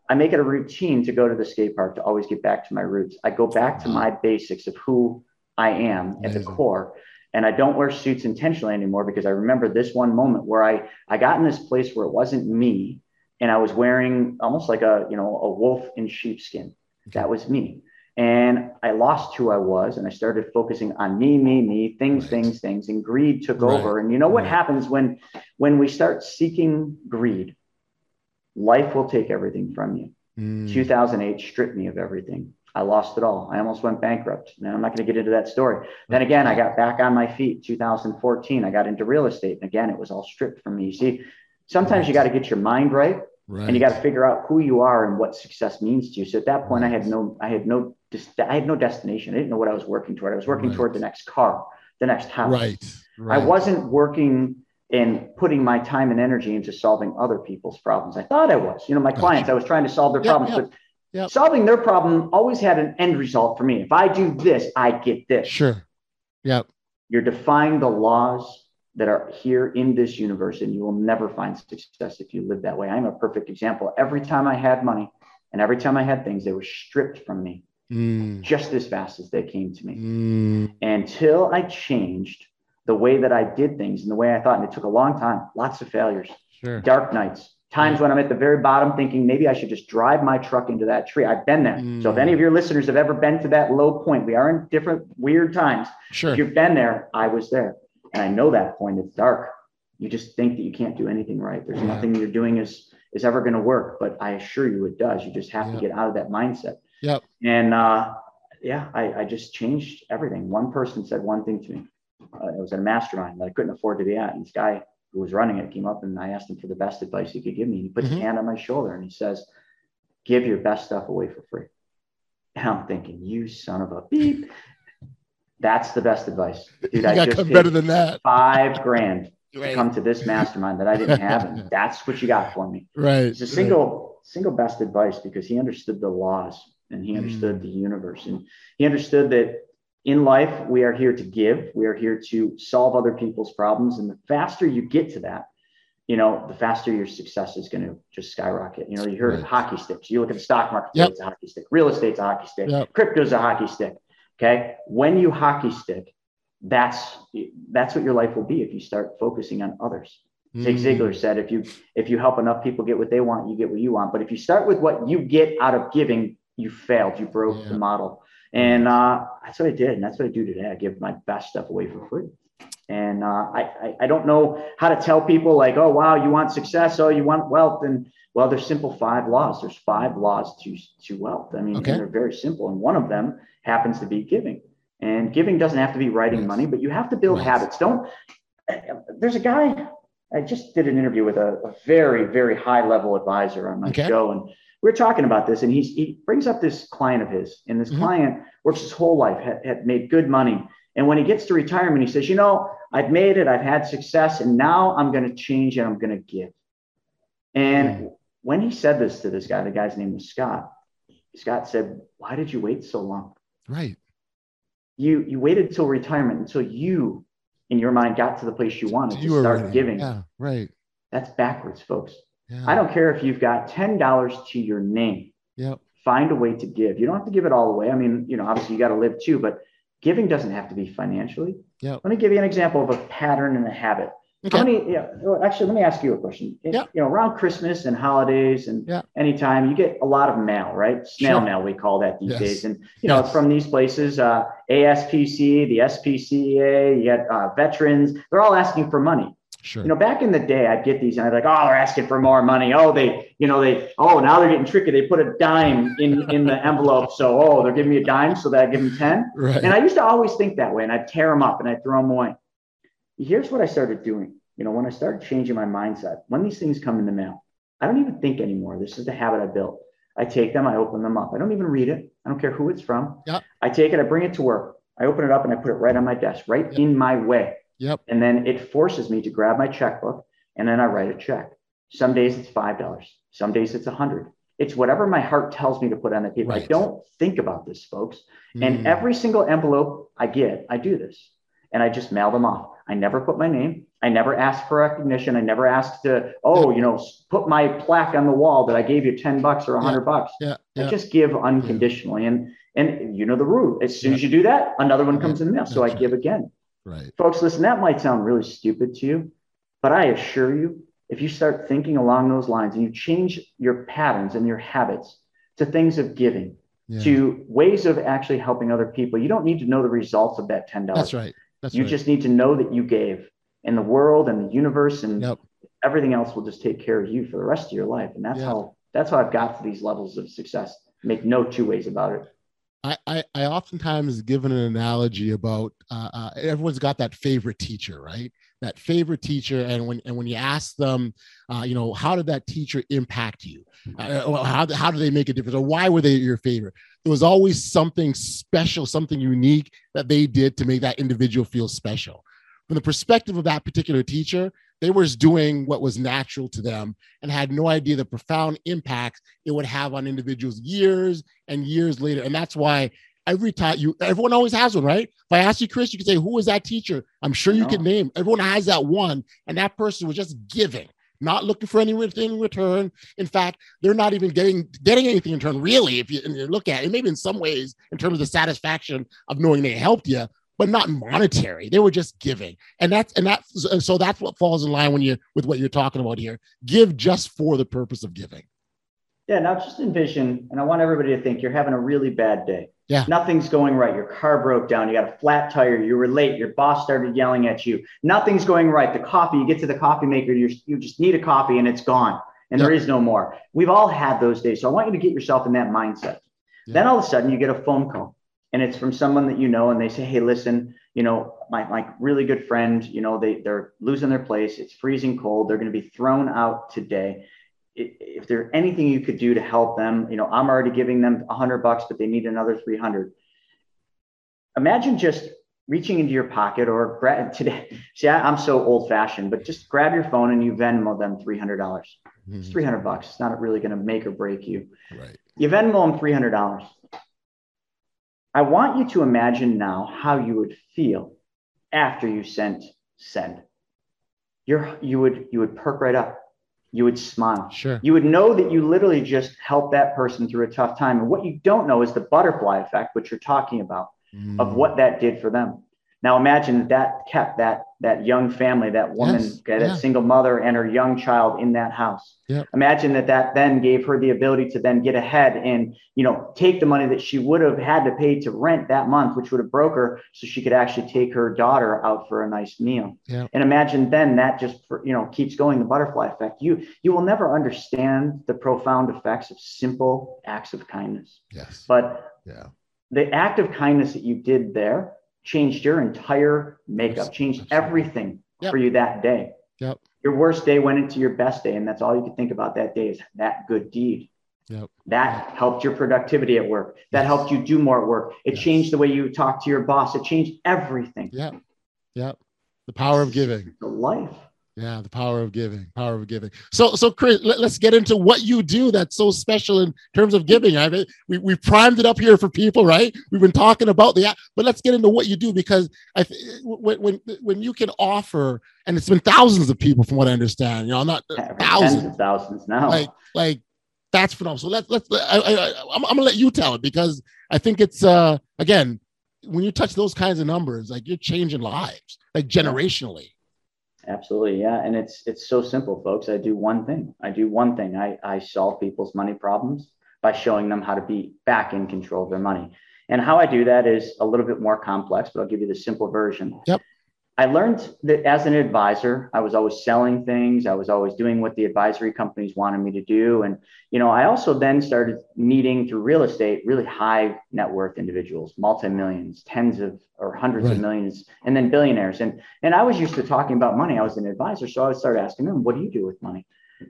I make it a routine to go to the skate park to always get back to my roots. I go back to my basics of who I am at the core. And I don't wear suits intentionally anymore because I remember this one moment where I I got in this place where it wasn't me and I was wearing almost like a, you know, a wolf in sheepskin. That was me. And I lost who I was and I started focusing on me, me, me, things, Right. things, things, and greed took Right. over. And you know what Right. happens when when we start seeking greed? Life will take everything from you. Mm. 2008 stripped me of everything. I lost it all. I almost went bankrupt. Now I'm not going to get into that story. Then again, I got back on my feet. 2014, I got into real estate, and again, it was all stripped from me. You see, sometimes you got to get your mind right, Right. and you got to figure out who you are and what success means to you. So at that point, I had no, I had no, I had no destination. I didn't know what I was working toward. I was working Right. toward the next car, the next house. Right. I wasn't working and putting my time and energy into solving other people's problems. I thought I was. You know, my Gotcha. clients, I was trying to solve their Yep, problems, yep, but yep. solving their problem always had an end result for me. If I do this, I get this. Sure. Yep. You're defying the laws that are here in this universe, and you will never find success if you live that way. I'm a perfect example. Every time I had money and every time I had things, they were stripped from me Mm. just as fast as they came to me Mm. until I changed the way that I did things and the way I thought. And it took a long time, lots of failures, Sure. dark nights, times when I'm at the very bottom thinking maybe I should just drive my truck into that tree. I've been there. So if Mm. any of your listeners have ever been to that low point, we are in different weird times. Sure. If you've been there, I was there. And I know that point. It's dark. You just think that you can't do anything right. There's Yeah. nothing you're doing is is ever going to work. But I assure you it does. You just have Yep. to get out of that mindset. Yep. And uh, yeah, I, I just changed everything. One person said one thing to me. Uh, it was a mastermind that I couldn't afford to be at. And this guy who was running it came up and I asked him for the best advice he could give me. And he puts Mhm. his hand on my shoulder and he says, Give your best stuff away for free. And I'm thinking, You son of a beep. That's the best advice. Dude, you I just paid better than that. five grand to come to this mastermind that I didn't have. And [LAUGHS] that's what you got for me. Right. It's a single, single best advice because he understood the laws and he understood Mm. the universe. And he understood that in life, we are here to give, we are here to solve other people's problems. And the faster you get to that, you know, the faster your success is going to just skyrocket. You know, you heard of Right. hockey sticks. You look at the stock market, Yep. it's a hockey stick. Real estate's a hockey stick. Yep. Crypto's a hockey stick. Okay. When you hockey stick, that's that's what your life will be if you start focusing on others. Zig Mm. Ziglar said, if you if you help enough people get what they want, you get what you want. But if you start with what you get out of giving, you failed. You broke Yeah. the model. And uh, that's what I did, and that's what I do today. I give my best stuff away for free. And uh, I, I I don't know how to tell people like, oh wow, you want success, oh you want wealth, and well, there's simple five laws. There's five laws to to wealth. I mean, Okay. they're very simple, and one of them happens to be giving. And giving doesn't have to be writing Yes. money, but you have to build Right. habits. Don't. There's a guy. I just did an interview with a, a very very high level advisor on my Okay. show, and we were talking about this, and he's, he brings up this client of his, and this Mhm. client works his whole life, had, had made good money. And when he gets to retirement, he says, You know, I've made it, I've had success, and now I'm going to change and I'm going to give. And Mm. when he said this to this guy, the guy's name was Scott, Scott said, Why did you wait so long? Right. You, you waited till retirement until you, in your mind, got to the place you wanted to You were start giving. Yeah. Right. That's backwards, folks. Yeah. I don't care if you've got $10 to your name Yep. find a way to give. You don't have to give it all away. I mean, you know, obviously you got to live too, but giving doesn't have to be financially. Yep. Let me give you an example of a pattern and a habit. Okay. How many, yeah, actually, let me ask you a question. It- Yeah. You know, around Christmas and holidays and Yeah. anytime you get a lot of mail, right? Snail Sure. mail, we call that these Yes. days. And, you know, from these places, uh, ASPC, the SPCA, you get uh, veterans, they're all asking for money. Sure. You know, back in the day, I'd get these and I'd be like, oh, they're asking for more money. Oh, they, you know, they, oh, now they're getting tricky. They put a dime in, in the envelope. So, oh, they're giving me a dime so that I give them 10. right. And I used to always think that way and I'd tear them up and I'd throw them away. Here's what I started doing. You know, when I started changing my mindset, when these things come in the mail, I don't even think anymore. This is the habit I built. I take them, I open them up. I don't even read it. I don't care who it's from. Yep. I take it, I bring it to work. I open it up and I put it right on my desk, right Yep. in my way. Yep. And then it forces me to grab my checkbook and then I write a check. Some days it's five dollars. Some days it's a hundred. It's whatever my heart tells me to put on the paper. I don't think about this, folks. And Mm. every single envelope I get, I do this. And I just mail them off. I never put my name. I never ask for recognition. I never ask to, oh, you know, put my plaque on the wall that I gave you 10 bucks or a Yeah. 100 bucks. yeah. I Yeah. just give unconditionally. And and you know the rule. As soon as you do that, another one comes in the mail. So I right. give again. Right. Folks, listen, that might sound really stupid to you, but I assure you, if you start thinking along those lines and you change your patterns and your habits to things of giving, Yeah. to ways of actually helping other people, you don't need to know the results of that $10. That's right. That's you right. just need to know that you gave, and the world and the universe and Yep. everything else will just take care of you for the rest of your life. And that's Yeah. how that's how I've got to these levels of success. Make no two ways about it. I, I, I oftentimes give an analogy about uh, uh, everyone's got that favorite teacher, right? That favorite teacher, and when and when you ask them, uh, you know, how did that teacher impact you? Uh, how how do they make a difference, or why were they your favorite? There was always something special, something unique that they did to make that individual feel special. From the perspective of that particular teacher, they were just doing what was natural to them and had no idea the profound impact it would have on individuals years and years later. And that's why every time you, everyone always has one, right? If I ask you, Chris, you can say, who was that teacher? I'm sure you No. can name. Everyone has that one. And that person was just giving, not looking for anything in return. In fact, they're not even getting getting anything in return, really, if you, you look at it, maybe in some ways, in terms of the satisfaction of knowing they helped you, but not monetary. They were just giving. And that's and that's so that's what falls in line when you with what you're talking about here. Give just for the purpose of giving. Yeah, now just envision, and I want everybody to think you're having a really bad day. Yeah. Nothing's going right. Your car broke down. You got a flat tire. You were late. Your boss started yelling at you. Nothing's going right. The coffee, you get to the coffee maker, you you just need a coffee and it's gone and there is no more. We've all had those days. So I want you to get yourself in that mindset. Then all of a sudden you get a phone call and it's from someone that you know and they say, Hey, listen, you know, my, my really good friend, you know, they, they're losing their place. It's freezing cold. They're going to be thrown out today if there's anything you could do to help them, you know, I'm already giving them hundred bucks, but they need another 300. Imagine just reaching into your pocket or grab today. [LAUGHS] See, I, I'm so old fashioned, but just grab your phone and you Venmo them $300. It's mm-hmm. 300 bucks. It's not really going to make or break you. Right. You Venmo them $300. I want you to imagine now how you would feel after you sent send. You're, you would you would perk right up. You would smile. Sure. You would know that you literally just helped that person through a tough time. And what you don't know is the butterfly effect, which you're talking about, of Mm. what that did for them. Now imagine that kept that that young family, that woman, Yes, okay, that yeah. single mother and her young child in that house. Yep. Imagine that that then gave her the ability to then get ahead and you know take the money that she would have had to pay to rent that month, which would have broke her, so she could actually take her daughter out for a nice meal. Yep. And imagine then that just for, you know keeps going the butterfly effect. You you will never understand the profound effects of simple acts of kindness, Yes. but Yeah. the act of kindness that you did there changed your entire makeup, changed everything Yep. for you that day. Yep. Your worst day went into your best day, and that's all you could think about that day is that good deed. Yep. That helped your productivity at work. That Yes. helped you do more at work. It Yes. changed the way you talk to your boss. It changed everything. Yeah. Yeah. The power of giving. The life. Yeah, the power of giving, power of giving. So, so Chris, let, us get into what you do that's so special in terms of giving. I mean, we we primed it up here for people, right? We've been talking about the, but let's get into what you do because I th- when when when you can offer, and it's been thousands of people from what I understand. You know, not Tens thousands, of thousands now. like like that's phenomenal. So let's let's I, I, I, I'm, I'm gonna let you tell it because I think it's uh again when you touch those kinds of numbers, like you're changing lives, like generationally. Absolutely, yeah. And it's it's so simple, folks. I do one thing. I do one thing. I, I solve people's money problems by showing them how to be back in control of their money. And how I do that is a little bit more complex, but I'll give you the simple version. Yep. I learned that as an advisor, I was always selling things. I was always doing what the advisory companies wanted me to do. And, you know, I also then started meeting through real estate really high net worth individuals, multi-millions, tens of or hundreds Right. of millions, and then billionaires. And and I was used to talking about money. I was an advisor. So I would start asking them, what do you do with money?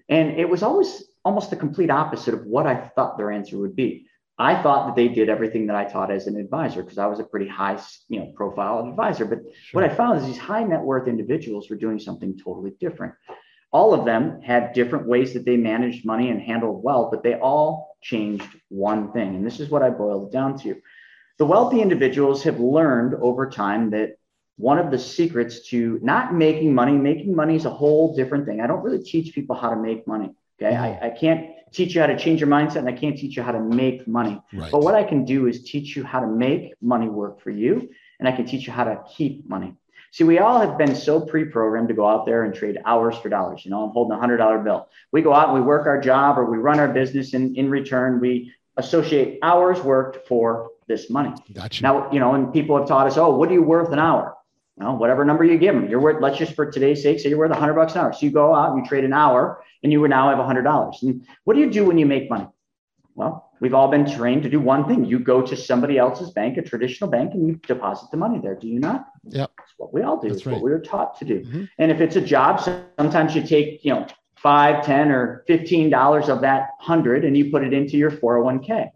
And it was always almost the complete opposite of what I thought their answer would be. I thought that they did everything that I taught as an advisor because I was a pretty high, you know, profile advisor. But what I found is these high net worth individuals were doing something totally different. All of them had different ways that they managed money and handled wealth, but they all changed one thing. And this is what I boiled it down to. The wealthy individuals have learned over time that one of the secrets to not making money, making money is a whole different thing. I don't really teach people how to make money. Okay. Mm-hmm. I, I can't teach you how to change your mindset and I can't teach you how to make money. Right. But what I can do is teach you how to make money work for you, and I can teach you how to keep money. See, we all have been so pre-programmed to go out there and trade hours for dollars. You know, I'm holding a hundred dollar bill. We go out and we work our job or we run our business, and in return, we associate hours worked for this money. Gotcha. Now, you know, and people have taught us, oh, what are you worth an hour? Well, whatever number you give them, you're worth. Let's just for today's sake say you're worth a hundred bucks an hour. So you go out and you trade an hour, and you would now have a hundred dollars. And what do you do when you make money? Well, we've all been trained to do one thing. You go to somebody else's bank, a traditional bank, and you deposit the money there. Do you not? Yeah. That's what we all do. That's It's right. what we were taught to do. Mhm. And if it's a job, sometimes you take, you know, five, ten, or fifteen dollars of that hundred and you put it into your 401k.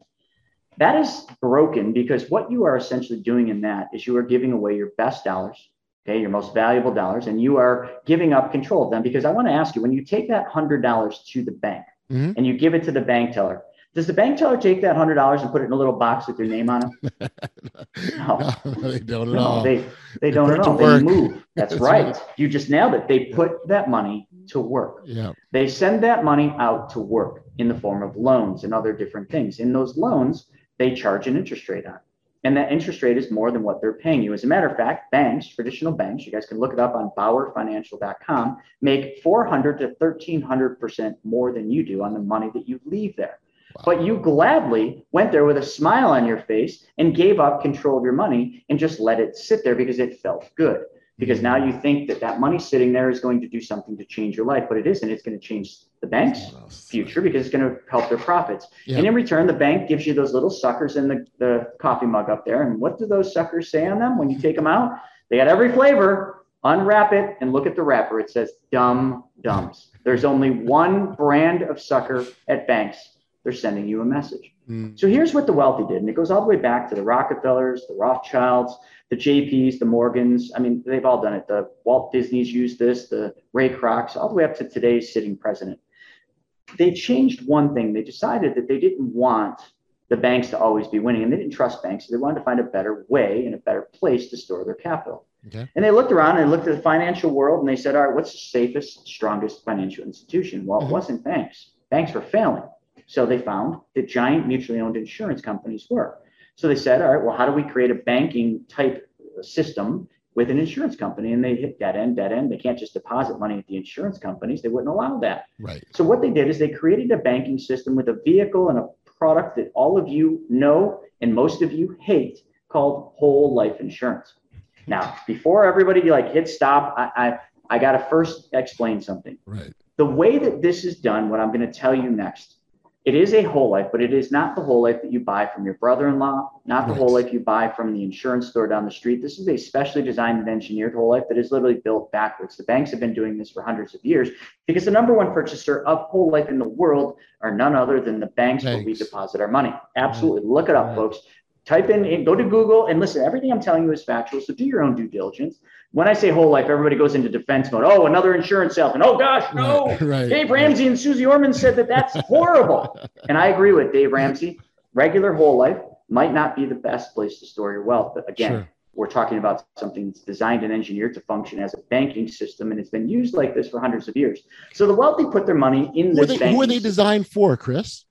That is broken because what you are essentially doing in that is you are giving away your best dollars, okay, your most valuable dollars, and you are giving up control of them. Because I want to ask you, when you take that hundred dollars to the bank Mhm. and you give it to the bank teller, does the bank teller take that hundred dollars and put it in a little box with your name on it? [LAUGHS] No. No, [LAUGHS] they don't at No, all. they they don't put it at all. They move. That's, That's right. right. You just nailed it. They put that money to work. yeah. They send that money out to work in the form of loans and other different things. In those loans, they charge an interest rate on. And that interest rate is more than what they're paying you. As a matter of fact, banks, traditional banks, you guys can look it up on bauerfinancial.com, make 400 to 1300% more than you do on the money that you leave there. But you gladly went there with a smile on your face and gave up control of your money and just let it sit there because it felt good. Because now you think that that money sitting there is going to do something to change your life, but it isn't. It's going to change the bank's future because it's going to help their profits. Yeah. And in return, the bank gives you those little suckers in the, the coffee mug up there. And what do those suckers say on them when you take them out? They got every flavor. Unwrap it and look at the wrapper. It says Dum Dums. There's only one brand of sucker at banks. They're sending you a message. Mm. So here's what the wealthy did, and it goes all the way back to the Rockefellers, the Rothschilds, the JPs, the Morgans. I mean, they've all done it. The Walt Disney's used this, the Ray Krocs, all the way up to today's sitting president. They changed one thing. They decided that they didn't want the banks to always be winning, and they didn't trust banks. So they wanted to find a better way and a better place to store their capital. Okay. And they looked around and looked at the financial world, and they said, "All right, what's the safest, strongest financial institution?" Well, it Mhm. wasn't banks. Banks were failing. So they found that giant mutually owned insurance companies were. So they said, all right, well, how do we create a banking type system with an insurance company and they hit dead end, dead end. They can't just deposit money at the insurance companies. They wouldn't allow that. Right. So what they did is they created a banking system with a vehicle and a product that all of you know and most of you hate called whole life insurance. Now, before everybody like hit stop, I I, I got to first explain something. Right. The way that this is done, what I'm going to tell you next, it is a whole life, but it is not the whole life that you buy from your brother-in-law, not the Right. whole life you buy from the insurance store down the street. This is a specially designed and engineered whole life that is literally built backwards. The banks have been doing this for hundreds of years because the number one purchaser of whole life in the world are none other than the banks, where we deposit our money. Absolutely. Look it up, Right. folks. Type in, go to Google and listen. Everything I'm telling you is factual, so do your own due diligence. When I say whole life, everybody goes into defense mode. Oh, another insurance salesman. Oh gosh, no. Right. right. Dave Ramsey and Suze Orman said that that's [LAUGHS] horrible. and I agree with Dave Ramsey. Regular whole life might not be the best place to store your wealth. But again, Sure. we're talking about something that's designed and engineered to function as a banking system, and it's been used like this for hundreds of years. So the wealthy put their money in Who are, they, who are they designed for, Chris?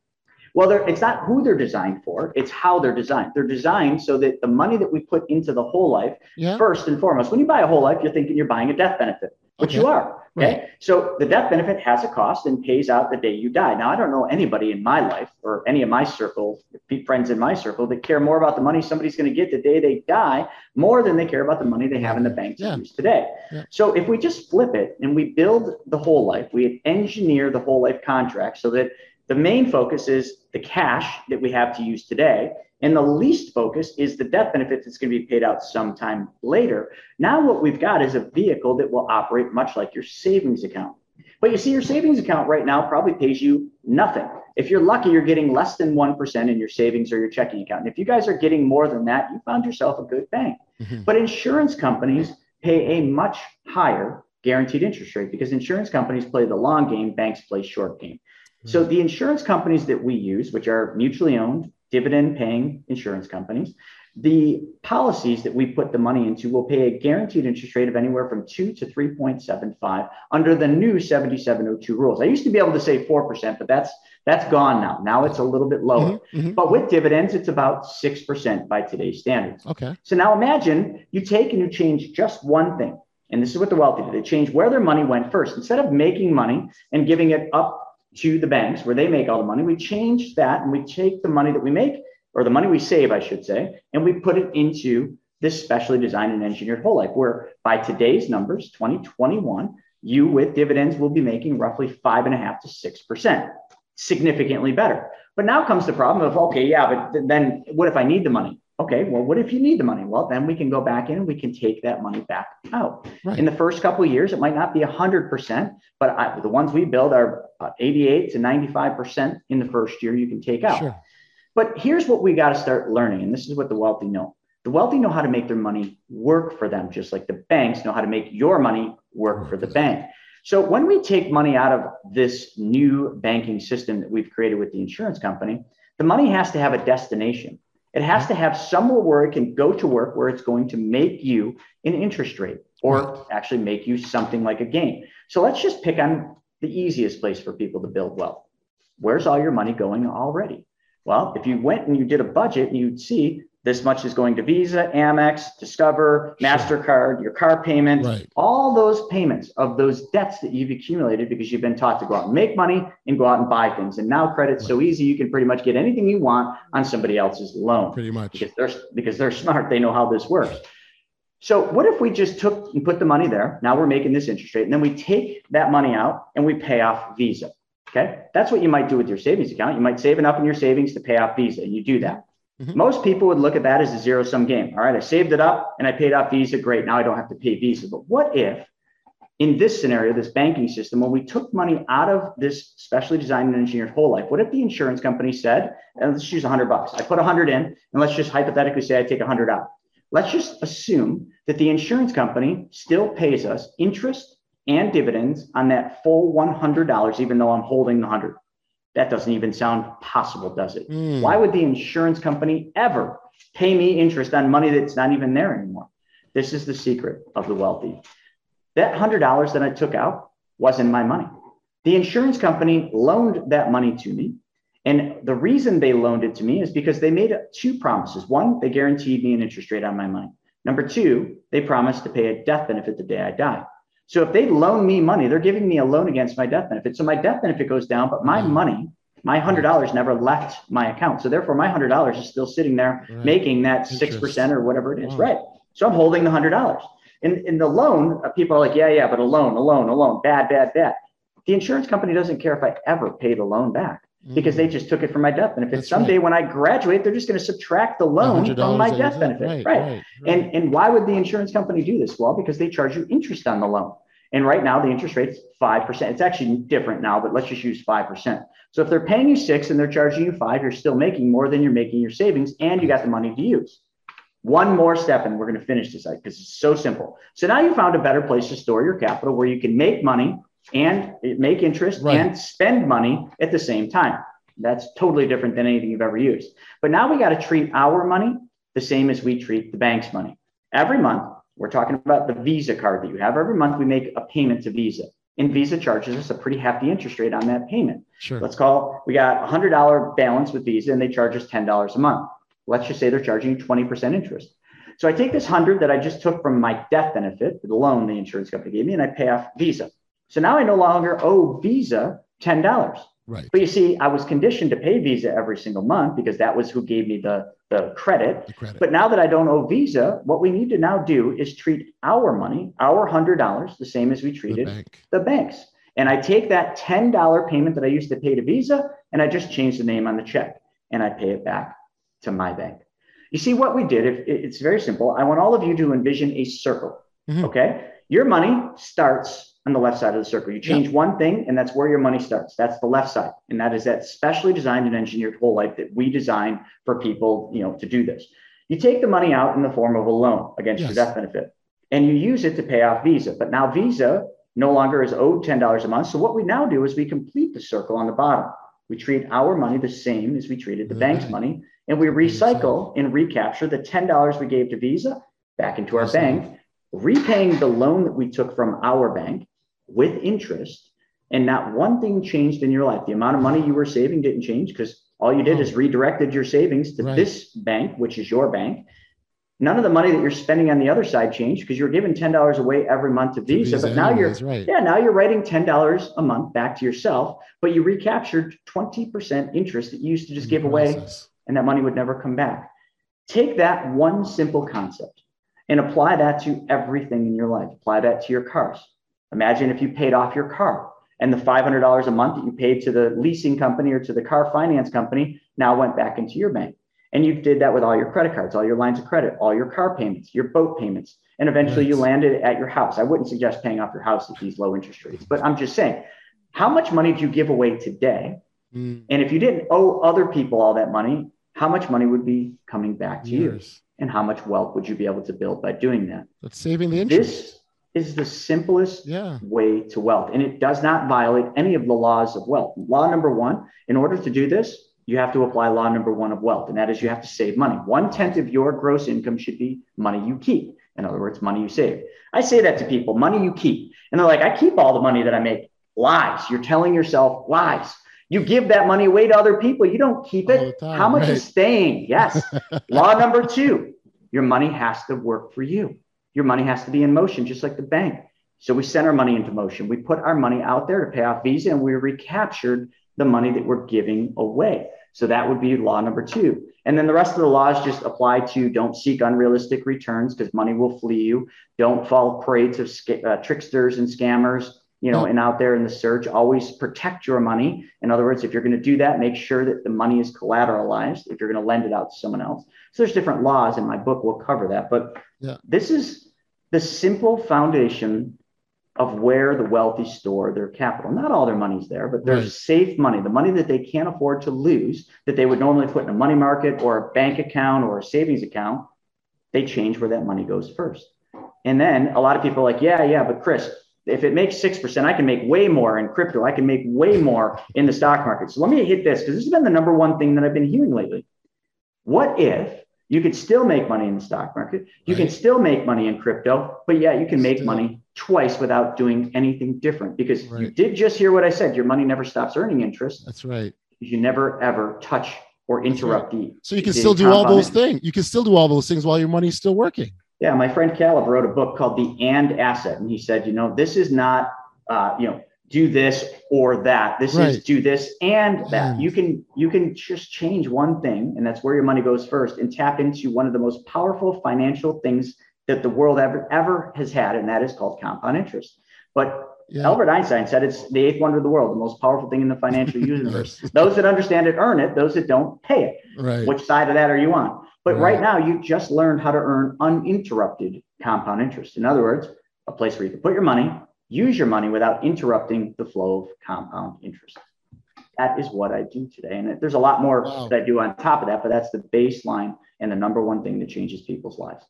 Well, they're, it's not who they're designed for; it's how they're designed. They're designed so that the money that we put into the whole life, Yeah. first and foremost, when you buy a whole life, you're thinking you're buying a death benefit, which you are. Okay. So the death benefit has a cost and pays out the day you die. Now, I don't know anybody in my life or any of my circle, friends in my circle, that care more about the money somebody's going to get the day they die more than they care about the money they have in the bank to Yeah. use today. Yeah. So if we just flip it and we build the whole life, we engineer the whole life contract so that the main focus is the cash that we have to use today. And the least focus is the death benefit that's going to be paid out sometime later. Now, what we've got is a vehicle that will operate much like your savings account. But you see, your savings account right now probably pays you nothing. If you're lucky, you're getting less than 1% in your savings or your checking account. And if you guys are getting more than that, you found yourself a good bank. Mhm. But insurance companies pay a much higher guaranteed interest rate because insurance companies play the long game, banks play short game. So the insurance companies that we use, which are mutually owned, dividend paying insurance companies, the policies that we put the money into will pay a guaranteed interest rate of anywhere from 2 to 3.75 under the new 7702 rules. I used to be able to say 4%, but that's that's gone now. Now it's a little bit lower. Mhm, mhm. But with dividends, it's about 6% by today's standards. Okay. So now imagine you take and you change just one thing. And this is what the wealthy do. They change where their money went first. Instead of making money and giving it up to the banks where they make all the money, we change that and we take the money that we make, or the money we save, I should say, and we put it into this specially designed and engineered whole life, where by today's numbers, 2021, you with dividends will be making roughly five and a half to six percent, significantly better. But now comes the problem of okay, yeah, but then what if I need the money? Okay, well, what if you need the money? Well, then we can go back in and we can take that money back out. Right. In the first couple of years, it might not be 100%, but I, the ones we build are about 88 to 95% in the first year you can take out. Sure. But here's what we got to start learning, and this is what the wealthy know. The wealthy know how to make their money work for them, just like the banks know how to make your money work for the bank. So when we take money out of this new banking system that we've created with the insurance company, the money has to have a destination. It has to have somewhere where it can go to work where it's going to make you an interest rate or actually make you something like a gain. So let's just pick on the easiest place for people to build wealth. Where's all your money going already? Well, if you went and you did a budget, you'd see this much is going to Visa, Amex, Discover, MasterCard, your car payments, Right. all those payments of those debts that you've accumulated because you've been taught to go out and make money and go out and buy things. And now credit's so easy, you can pretty much get anything you want on somebody else's loan Pretty much. because they're because they're smart. They know how this works. So what if we just took and put the money there? Now we're making this interest rate, and then we take that money out and we pay off Visa. Okay, that's what you might do with your savings account. You might save enough in your savings to pay off Visa, and you do that. Mhm. Most people would look at that as a zero sum game. All right, I saved it up and I paid off Visa. Great, now I don't have to pay Visa. But what if, in this scenario, this banking system, when we took money out of this specially designed and engineered whole life, what if the insurance company said, and let's choose 100 bucks. I put 100 in, and let's just hypothetically say I take 100 out. Let's just assume that the insurance company still pays us interest and dividends on that full $100, even though I'm holding the 100. That doesn't even sound possible, does it? Mm. Why would the insurance company ever pay me interest on money that's not even there anymore? This is the secret of the wealthy. That $100 that I took out wasn't my money. The insurance company loaned that money to me. And the reason they loaned it to me is because they made two promises. One, they guaranteed me an interest rate on my money. Number two, they promised to pay a death benefit the day I die. So if they loan me money, they're giving me a loan against my death benefit. So my death benefit goes down, but my money, my hundred dollars never left my account. So therefore my hundred dollars is still sitting there Right. making that six percent or whatever it is. Right. So I'm holding the hundred dollars. In in the loan, uh, people are like, yeah, yeah, but a loan, a loan, a loan, bad, bad, bad. The insurance company doesn't care if I ever pay the loan back because they just took it from my death benefit. Mm. That's Someday when I graduate, they're just going to subtract the loan from my death benefit. Right, Right. right, And and why would the insurance company do this? Well, because they charge you interest on the loan. And right now the interest rate's five percent. It's actually different now, but let's just use five percent. So if they're paying you six and they're charging you five, you're still making more than you're making your savings, and you got the money to use. One more step, and we're going to finish this because it's so simple. So now you found a better place to store your capital where you can make money and make interest Right. and spend money at the same time. That's totally different than anything you've ever used. But now we got to treat our money the same as we treat the bank's money. Every month, we're talking about the Visa card that you have. Every month, we make a payment to Visa, and Visa charges us a pretty hefty interest rate on that payment. Sure. Let's call we got a hundred dollar balance with Visa, and they charge us ten dollars a month. Let's just say they're charging you twenty percent interest. So I take this hundred that I just took from my death benefit, the loan the insurance company gave me, and I pay off Visa. So now I no longer owe Visa ten dollars. Right. But you see, I was conditioned to pay Visa every single month because that was who gave me the, the credit. The credit. But now that I don't owe Visa, what we need to now do is treat our money, our hundred dollars, the same as we the treated bank. the banks. And I take that $10 payment that I used to pay to Visa and I just change the name on the check and I pay it back to my bank. You see what we did? If it's very simple. I want all of you to envision a circle. Mhm. Okay. Your money starts on the left side of the circle. You change one thing, and that's where your money starts. That's the left side. And that is that specially designed and engineered whole life that we design for people, you know, to do this. You take the money out in the form of a loan against Yes. your death benefit, and you use it to pay off Visa. But now Visa no longer is owed $10 a month. So what we now do is we complete the circle on the bottom. We treat our money the same as we treated the bank's money, and we recycle and recapture the $10 we gave to Visa back into our bank, repaying the loan that we took from our bank with interest. And not one thing changed in your life. The amount of money you were saving didn't change because all you did is mm-hmm. redirected your savings to Right. this bank, which is your bank. None of the money that you're spending on the other side changed because you're giving $10 away every month to To Visa, but now you're right. yeah, now you're writing $10 a month back to yourself, but you recaptured 20% interest that you used to just in give away and that money would never come back. Take that one simple concept and apply that to everything in your life. Apply that to your cars. Imagine if you paid off your car and the $500 a month that you paid to the leasing company or to the car finance company now went back into your bank. And you did that with all your credit cards, all your lines of credit, all your car payments, your boat payments, and eventually you landed at your house. I wouldn't suggest paying off your house at these low interest rates, but I'm just saying, how much money do you give away today? Mm, And if you didn't owe other people all that money, how much money would be coming back to you? And how much wealth would you be able to build by doing that? That's saving the interest. This is the simplest yeah. way to wealth, and it does not violate any of the laws of wealth. Law number one in order to do this, you have to apply law number one of wealth, and that is you have to save money. One tenth of your gross income should be money you keep. In other words, money you save. I say that to people money you keep. And they're like, I keep all the money that I make. Lies. You're telling yourself lies. You give that money away to other people. You don't keep it. time, How much right. is staying? Yes. [LAUGHS] Law number two your money has to work for you. Your money has to be in motion, just like the bank. So we sent our money into motion. We put our money out there to pay off Visa and we recaptured the money that we're giving away. So that would be law number two. And then the rest of the laws just apply to don't seek unrealistic returns because money will flee you. Don't fall prey to uh, tricksters and scammers, you know, and out there in the search. Always protect your money. In other words, if you're going to do that, make sure that the money is collateralized if you're going to lend it out to someone else. So there's different laws in my book. We'll cover that. But Yeah. this is the simple foundation of where the wealthy store their capital. Not all their money's there, but there's Right. safe money, the money that they can't afford to lose, that they would normally put in a money market or a bank account or a savings account. They change where that money goes first. And then a lot of people are like, yeah, yeah, but Chris, if it makes 6%, I can make way more in crypto. I can make way more in the stock market. So let me hit this because this has been the number one thing that I've been hearing lately. What if you could still make money in the stock market? You can still make money in crypto, but yeah, you can make Still. money twice without doing anything different because you did just hear what I said. Your money never stops earning interest. That's right. You never ever touch or interrupt the. So you can still do all those things. You can still do all those things while your money's still working. Yeah, my friend Caleb wrote a book called The And Asset, and he said, you know, this is not, uh, you know, do this or that. This Right. is do this and that. And. You can you can just change one thing, and that's where your money goes first, and tap into one of the most powerful financial things that the world ever ever has had, and that is called compound interest. But Yeah. Albert Einstein said it's the eighth wonder of the world, the most powerful thing in the financial [LAUGHS] universe. Those that understand it earn it. Those that don't pay it. Right. Which side of that are you on? But Right. right now, you just learned how to earn uninterrupted compound interest. In other words, a place where you can put your money, use your money without interrupting the flow of compound interest. That is what I do today. And there's a lot more Wow. that I do on top of that, but that's the baseline and the number one thing that changes people's lives.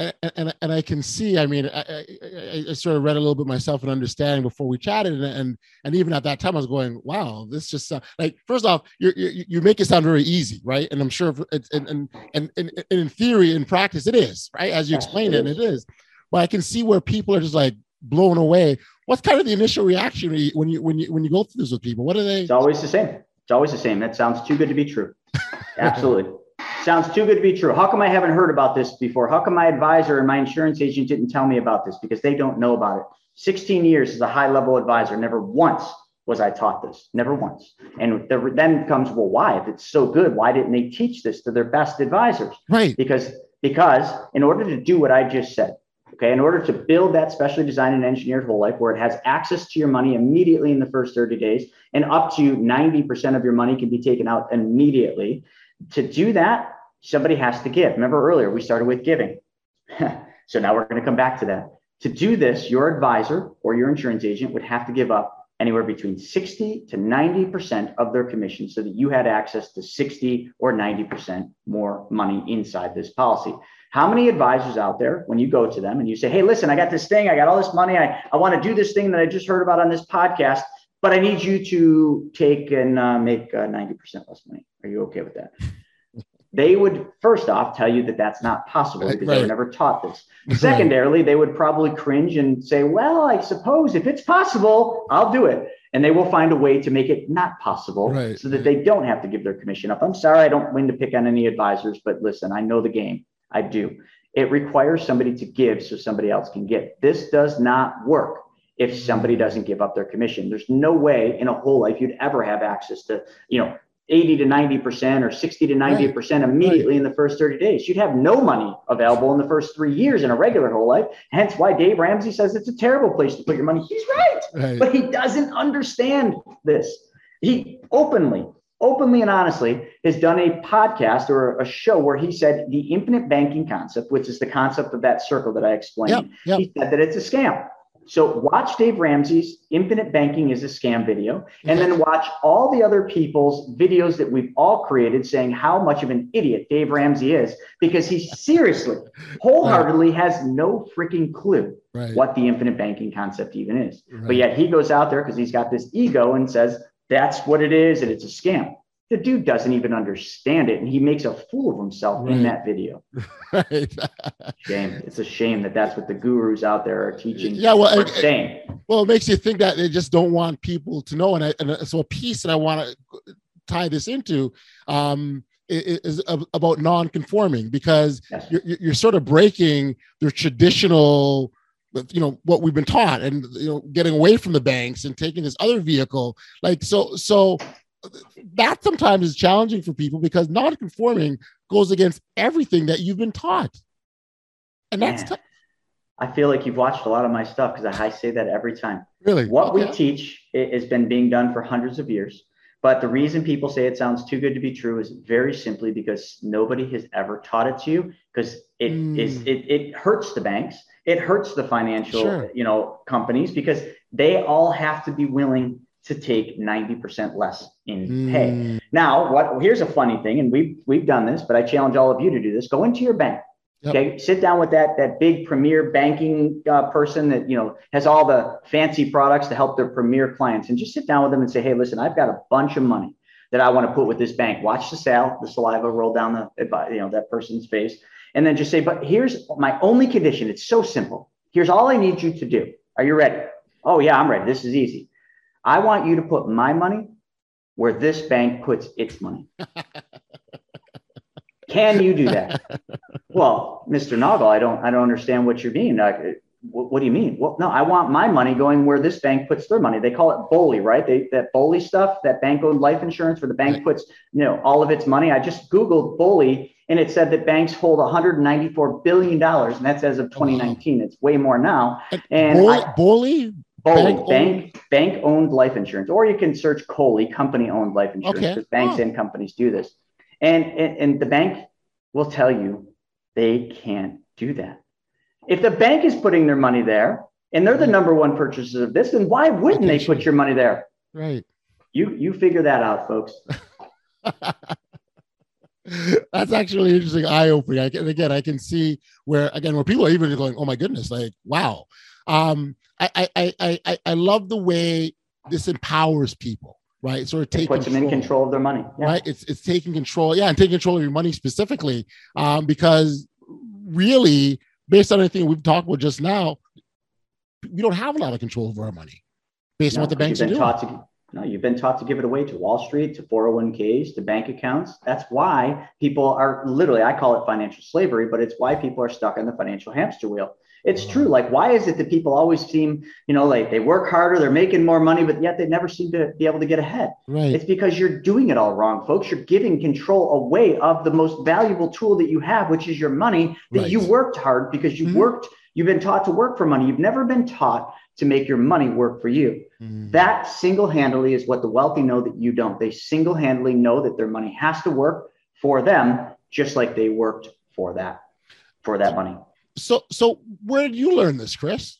and, and, and I can see. I mean, I, I, I- sort of read a little bit myself and understanding before we chatted, and and and even at that time, I was going, "Wow, this just sound, like." First off, you you you make it sound very easy, right? And I'm sure, it's, and, and and and in theory, in practice, it is right as you Yes, explained it it, and it is. But I can see where people are just like blown away. What's kind of the initial reaction when you when you when you, go through this with people? What are they? It's always the same. It's always the same. That sounds too good to be true. [LAUGHS] Absolutely. Sounds too good to be true. How come I haven't heard about this before? How come my advisor and my insurance agent didn't tell me about this? Because they don't know about it. 16 years as a high level advisor, never once was I taught this. Never once. And the, then comes, well, why? If it's so good, why didn't they teach this to their best advisors? Right. because because in order to do what I just said, okay, in order to build that specially designed and engineered whole life where it has access to your money immediately in the first 30 days and up to 90% of your money can be taken out immediately, to do that, somebody has to give. Remember earlier, we started with giving. [LAUGHS] so now we're going to come back to that. To do this, your advisor or your insurance agent would have to give up anywhere between 60 to 90% of their commission so that you had access to 60 or 90% more money inside this policy. How many advisors out there, when you go to them and you say, Hey, listen, I got this thing, I got all this money, I, I want to do this thing that I just heard about on this podcast, but I need you to take and uh, make uh, 90% less money. Are you okay with that? They would first off tell you that that's not possible Right, because they were never taught this. Secondarily, they would probably cringe and say, Well, I suppose if it's possible, I'll do it. And they will find a way to make it not possible Right, so that they don't have to give their commission up. I'm sorry, I don't mean to pick on any advisors, but listen, I know the game. I do. It requires somebody to give so somebody else can get. This does not work if somebody doesn't give up their commission. There's no way in a whole life you'd ever have access to, you know, 80 to 90% or 60 to 90% immediately in the first 30 days. You'd have no money available in the first three years in a regular whole life. Hence why Dave Ramsey says it's a terrible place to put your money. He's right Right. but he doesn't understand this. He openly, openly and honestly has done a podcast or a show where he said the infinite banking concept, which is the concept of that circle that I explained, Yep, yep. he said that it's a scam. So watch Dave Ramsey's Infinite Banking is a Scam video, and then watch all the other people's videos that we've all created saying how much of an idiot Dave Ramsey is because he [LAUGHS] seriously, wholeheartedly has no freaking clue Right. what the infinite banking concept even is. But yet he goes out there because he's got this ego and says that's what it is and it's a scam. The dude doesn't even understand it and he makes a fool of himself in that video. [LAUGHS] Right. Shame. It's a shame that that's what the gurus out there are teaching. Yeah, well, it- saying. Well, it makes you think that they just don't want people to know, and, I, and so a piece that I want to tie this into um, is about non-conforming because Yes. you're, you're you're sort of breaking their traditional, you know, what we've been taught, and you know, getting away from the banks and taking this other vehicle. Like so, so that sometimes is challenging for people because non-conforming goes against everything that you've been taught, and that's t- I feel like you've watched a lot of my stuff because I say that every time. really What we teach has been being done for hundreds of years. But the reason people say it sounds too good to be true is very simply because nobody has ever taught it to you because it is Mm. it, it hurts the banks, it hurts the financial Sure. you know companies because they all have to be willing to take 90% less in pay. Mm, Now, what here's a funny thing, and we've we've done this, but I challenge all of you to do this. Go into your bank. Yep. Okay, sit down with that that big premier banking uh, person that you know has all the fancy products to help their premier clients, and just sit down with them and say, "Hey, listen, I've got a bunch of money that I want to put with this bank. Watch the sal, the saliva roll down the you know that person's face, and then just say, "But here's my only condition. It's so simple. Here's all I need you to do. Are you ready? Oh yeah, I'm ready. This is easy. I want you to put my money where this bank puts its money. [LAUGHS] Can you do that? well, Mr. Naugle, I don't, I don't understand what you're mean. What, what, do you mean? Well, no, I want my money going where this bank puts their money. They call it BOLI, right? They, that BOLI stuff, that bank-owned life insurance, where the bank puts, you know, all of its money. I just googled BOLI, and it said that banks hold 194 billion dollars, and that's as of 2019. It's way more now. And BOLI, BOLI, Oh, bank oh. bank owned life insurance, or you can search COLI, company owned life insurance, because okay. banks oh. and companies do this. And, and, and the bank will tell you they can't do that. If the bank is putting their money there and they're the number one purchasers of this, then why wouldn't they put your money there? Right. You you figure that out, folks. [LAUGHS] That's actually interesting, eye opening. And again, I can see where again where people are even going, "Oh my goodness!" Like, wow. Um, I I I I, I love the way this empowers people right? So it taking puts them control, in control of their money, yeah. right? It's it's taking control, yeah, and taking control of your money specifically, um, because really, based on anything we've talked about just now, we don't have a lot of control over our money, based no, on what the banks are doing. To, no, you've been taught to give it away to Wall Street, to 401ks, to bank accounts. That's why people are literally, I call it financial slavery, but it's why people are stuck on the financial hamster wheel it's true. Like, why is it that people always seem, you know, like they work harder, they're making more money, but yet they never seem to be able to get ahead? Right. It's because you're doing it all wrong, folks. You're giving control away of the most valuable tool that you have, which is your money that right. you worked hard because you mm-hmm. worked, you've been taught to work for money. You've never been taught to make your money work for you. Mm-hmm. That single handedly is what the wealthy know that you don't. They single handedly know that their money has to work for them, just like they worked for that, for that money. So, so where did you learn this, Chris?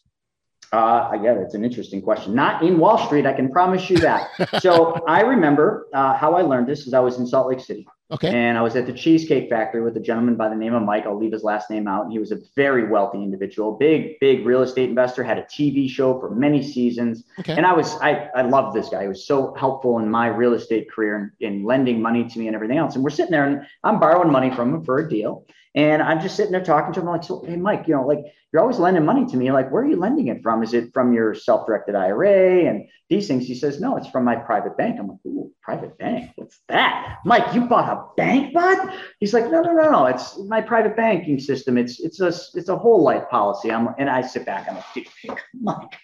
Uh, yeah, that's an interesting question. Not in Wall Street, I can promise you that. so [LAUGHS] I remember uh, how I learned this is I was in Salt Lake City. Okay. And I was at the Cheesecake Factory with a gentleman by the name of Mike. I'll leave his last name out. He was a very wealthy individual, big, big real estate investor, had a TV show for many seasons. Okay. And I was, I, I loved this guy. He was so helpful in my real estate career and in lending money to me and everything else. And we're sitting there and I'm borrowing money from him for a deal. And I'm just sitting there talking to him. I'm like, so, hey, Mike, you know, like you're always lending money to me. Like, where are you lending it from? Is it from your self directed IRA and these things? He says, no, it's from my private bank. I'm like, ooh, private bank. What's that? Mike, you bought a bank, bud? He's like, no, no, no, no. It's my private banking system. It's it's a it's a whole life policy. I'm and I sit back. I'm like, dude, [LAUGHS] Mike,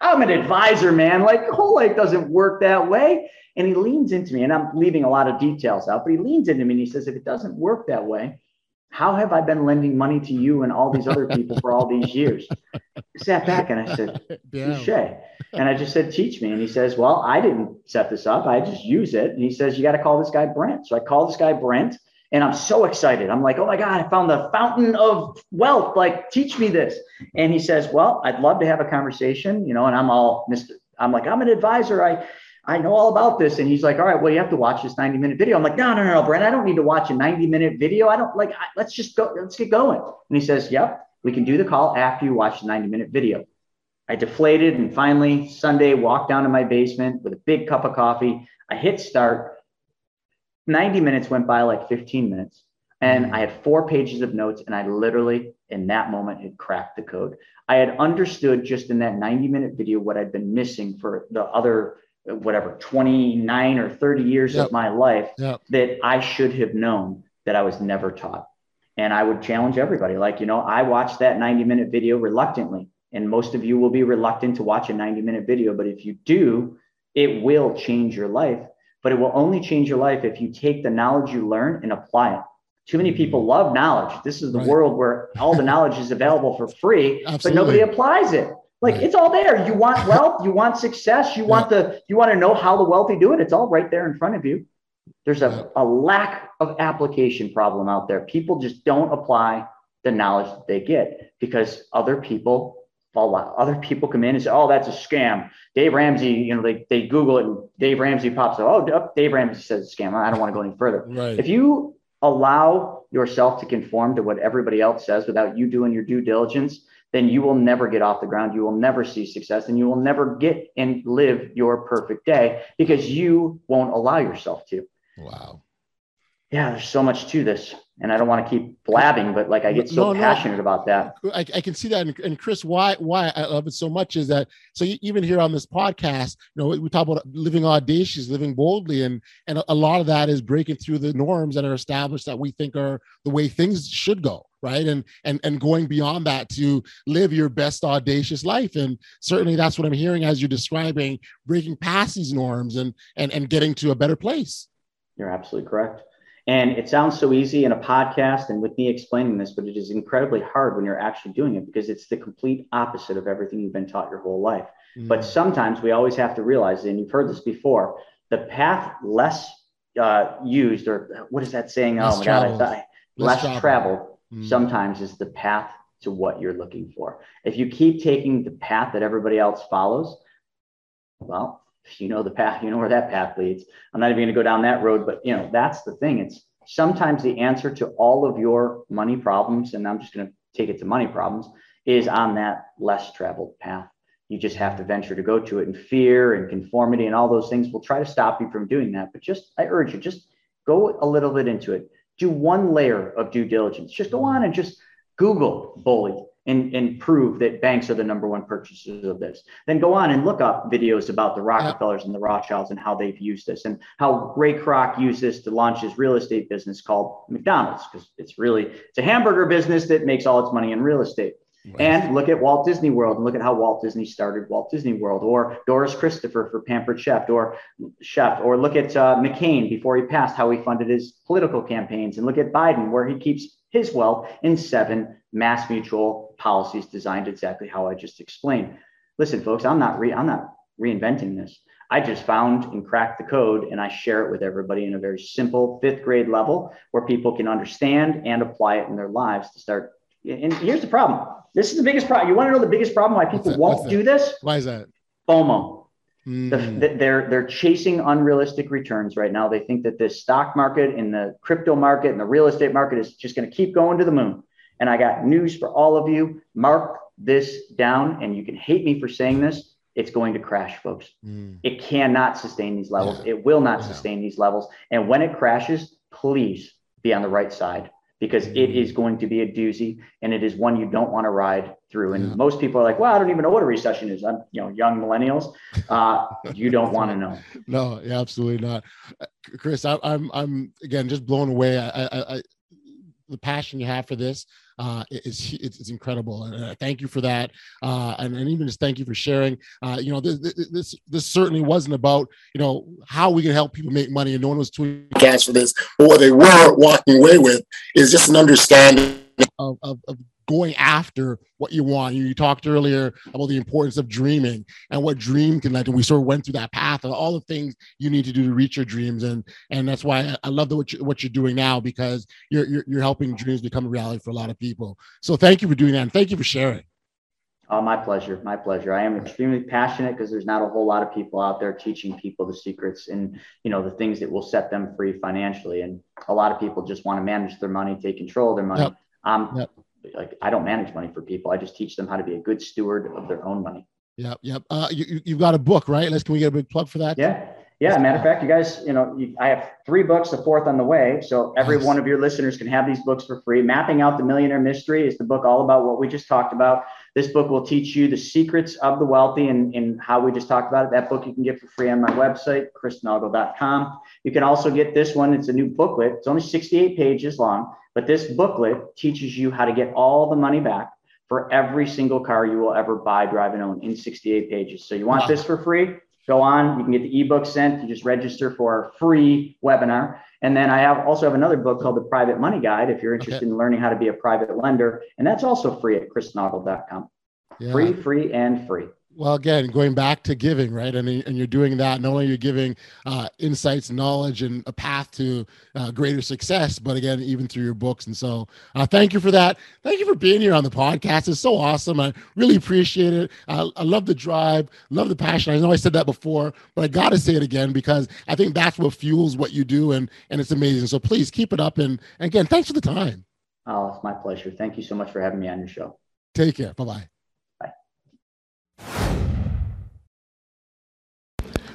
I'm an advisor, man. Like whole life doesn't work that way. And he leans into me, and I'm leaving a lot of details out, but he leans into me and he says, if it doesn't work that way, how have I been lending money to you and all these other [LAUGHS] people for all these years? I sat back and I said, [LAUGHS] touche. And I just said, teach me. And he says, well, I didn't set this up. I just use it. And he says, you got to call this guy Brent. So I call this guy Brent and I'm so excited. I'm like, oh my God, I found the fountain of wealth. Like, teach me this. And he says, well, I'd love to have a conversation, you know, and I'm all Mr. I'm like, I'm an advisor. I, I know all about this. And he's like, all right, well, you have to watch this 90 minute video. I'm like, no, no, no, Brent, I don't need to watch a 90 minute video. I don't like, I, let's just go, let's get going. And he says, yep, we can do the call after you watch the 90 minute video. I deflated and finally Sunday walked down to my basement with a big cup of coffee. I hit start. 90 minutes went by like 15 minutes. And I had four pages of notes, and I literally, in that moment, had cracked the code. I had understood just in that 90 minute video what I'd been missing for the other whatever 29 or 30 years yep. of my life yep. that I should have known that I was never taught. And I would challenge everybody like, you know, I watched that 90 minute video reluctantly, and most of you will be reluctant to watch a 90 minute video. But if you do, it will change your life. But it will only change your life if you take the knowledge you learn and apply it. Too many people mm-hmm. love knowledge. This is the right. world where all the knowledge is available for free, but nobody applies it. Like it's all there. You want [LAUGHS] wealth, you want success, you yeah. want the you want to know how the wealthy do it. It's all right there in front of you. There's a, yeah. a lack of application problem out there. People just don't apply the knowledge that they get because other people fall out. Other people come in and say, "Oh, that's a scam." Dave Ramsey, you know, they they Google it and Dave Ramsey pops up. Oh, Dave Ramsey says it's a scam. I don't want to go any further. Right. If you allow yourself to conform to what everybody else says without you doing your due diligence, then you will never get off the ground. You will never see success and you will never get and live your perfect day because you won't allow yourself to. Wow. Yeah, there's so much to this. and I don't want to keep blabbing, but like I get so No, no. passionate about that. I, I can see that. And, and Chris, why why I love it so much is that so you, even here on this podcast, you know, we talk about living audacious, living boldly, and and a lot of that is breaking through the norms that are established that we think are the way things should go, right? And and and going beyond that to live your best audacious life. And certainly that's what I'm hearing as you're describing breaking past these norms and and and getting to a better place. You're absolutely correct. And it sounds so easy in a podcast and with me explaining this, but it is incredibly hard when you're actually doing it because it's the complete opposite of everything you've been taught your whole life. But sometimes we always have to realize, and you've heard this before, the path less uh, used, or what is that saying? Less oh my God, I traveled. thought, Less less, traveled. traveled Mm. sometimes is the path to what you're looking for. If you keep taking the path that everybody else follows, well, you know the path, you know where that path leads. I'm not even going to go down that road, but you know, that's the thing. It's sometimes the answer to all of your money problems, and I'm just going to take it to money problems, is on that less traveled path. You just have to venture to go to it, and fear and conformity and all those things will try to stop you from doing that. But just, I urge you, just go a little bit into it. Do one layer of due diligence. Just go on and just Google BOLI and, and prove that banks are the number one purchasers of this. Then go on and look up videos about the Rockefellers and the Rothschilds and how they've used this and how Ray Kroc used this to launch his real estate business called McDonald's because it's really it's a hamburger business that makes all its money in real estate. And look at Walt Disney World and look at how Walt Disney started Walt Disney World, or Doris Christopher for Pampered Chef, or Chef, or look at uh, McCain before he passed, how he funded his political campaigns, and look at Biden, where he keeps his wealth in seven MassMutual policies designed exactly how I just explained. Listen, folks, I'm not re- I'm not reinventing this. I just found and cracked the code, and I share it with everybody in a very simple fifth grade level where people can understand and apply it in their lives to start. And here's the problem. This is the biggest problem. You want to know the biggest problem why people won't do this? Why is that? FOMO. Mm. the- they're they're chasing unrealistic returns right now. They think that this stock market and the crypto market and the real estate market is just going to keep going to the moon. And I got news for all of you. Mark this down, and you can hate me for saying this. It's going to crash, folks. Mm. It cannot sustain these levels. Yeah. It will not Yeah. sustain these levels. And when it crashes, please be on the right side because it Mm. going to be a doozy and it is one you don't want to ride through. And Yeah. most people are like, well, I don't even know what a recession is. I'm, you know, young millennials. Uh, you don't want to know. [LAUGHS] No, yeah, absolutely not. Uh, Chris, I, I'm I'm again just blown away. I, I, I the passion you have for this uh, is it's, it's incredible, and uh, thank you for that. Uh, and, and even just thank you for sharing. Uh, you know, this, this this certainly wasn't about you know how we can help people make money, and no one was tweeting cash for this. But what they were walking away with is just an understanding of, of, of going after what you want. You, you talked earlier about the importance of dreaming and what dream can lead to. We sort of went through that path of all the things you need to do to reach your dreams, and and that's why I, I love the, what you, what you're doing now because you're, you're you're helping dreams become a reality for a lot of people. So thank you for doing that, and thank you for sharing. Oh, my pleasure. My pleasure. I am extremely passionate because there's not a whole lot of people out there teaching people the secrets and you know the things that will set them free financially. And a lot of people just want to manage their money, take control of their money. Yep. Um, Yep. Like I don't manage money for people. I just teach them how to be a good steward of their own money. Yep, yep. Uh, you, you- you've got a book, right? Let's can we get a big plug for that? Yeah. Yeah. Matter of fact, you guys, you know, you, I have three books, the fourth on the way. So every Nice. one of your listeners can have these books for free. Mapping Out the Millionaire Mystery is the book all about what we just talked about. This book will teach you the secrets of the wealthy and, and how we just talked about it. That book you can get for free on my website, chrisnaugle.com. You can also get this one. It's a new booklet. It's only 68 pages long, but this booklet teaches you how to get all the money back for every single car you will ever buy, drive, and own in 68 pages. So you want Wow. this for free? Go on. You can get the ebook sent. You just register for our free webinar. And then I have also have another book called The Private Money Guide if you're interested in learning how to be a private lender. And that's also free at chrisnaugle.com. Yeah. Free, free, and free. Well, again, going back to giving, right? And, and you're doing that. Not only you're giving uh, insights, knowledge, and a path to uh, greater success, but again, even through your books. And so, uh, thank you for that. Thank you for being here on the podcast. It's so awesome. I really appreciate it. Uh, I love the drive, love the passion. I know I said that before, but I got to say it again because I think that's what fuels what you do, and and it's amazing. So please keep it up. And, and again, thanks for the time. Oh, it's my pleasure. Thank you so much for having me on your show. Take care. Bye bye bye.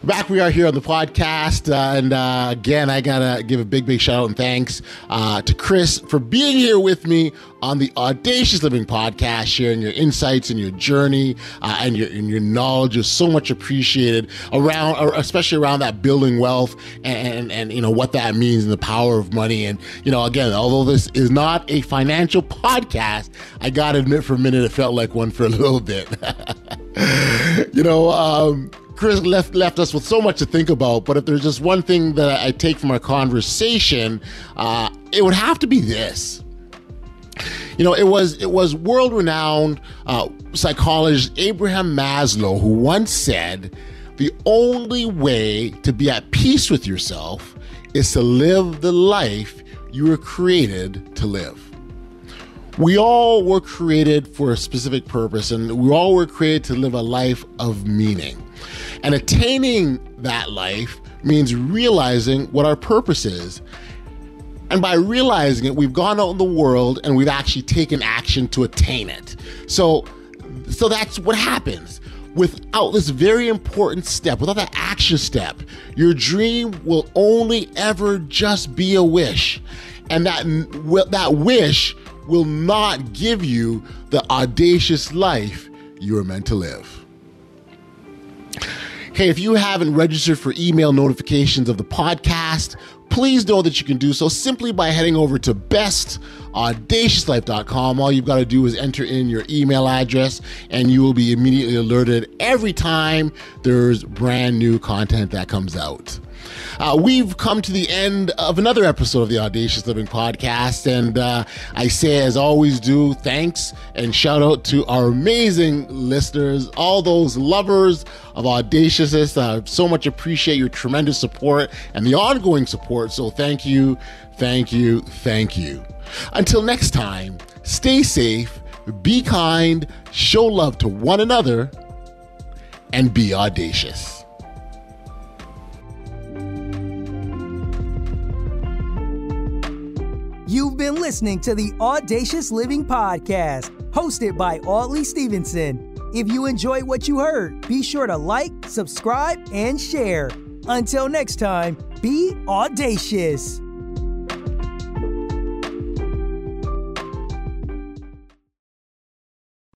Back we are here on the podcast. Uh, and uh, again, I got to give a big, big shout out and thanks uh, to Chris for being here with me on the Audacious Living podcast, sharing your insights and your journey uh, and, your, and your knowledge is so much appreciated around, especially around that building wealth and, and, and, you know, what that means and the power of money. And, you know, again, although this is not a financial podcast, I got to admit for a minute, it felt like one for a little bit. [LAUGHS] you know, um, Chris left left us with so much to think about. But if there's just one thing that I take from our conversation, uh, it would have to be this. You know, it was it was world renowned uh, psychologist Abraham Maslow who once said, "The only way to be at peace with yourself is to live the life you were created to live." We all were created for a specific purpose, and we all were created to live a life of meaning. And attaining that life means realizing what our purpose is. And by realizing it, we've gone out in the world and we've actually taken action to attain it. So, so that's what happens. Without this very important step, without that action step, your dream will only ever just be a wish. And that, that wish will not give you the audacious life you are meant to live. Hey, if you haven't registered for email notifications of the podcast, please know that you can do so simply by heading over to bestaudaciouslife.com. All you've got to do is enter in your email address and you will be immediately alerted every time there's brand new content that comes out. Uh, we've come to the end of another episode of the Audacious Living Podcast. And uh, I say, as always, do thanks and shout out to our amazing listeners, all those lovers of audaciousness. Uh, so much appreciate your tremendous support and the ongoing support. So thank you, thank you, thank you. Until next time, stay safe, be kind, show love to one another, and be audacious. You've been listening to the Audacious Living Podcast, hosted by Audley Stevenson. If you enjoyed what you heard, be sure to like, subscribe, and share. Until next time, be audacious.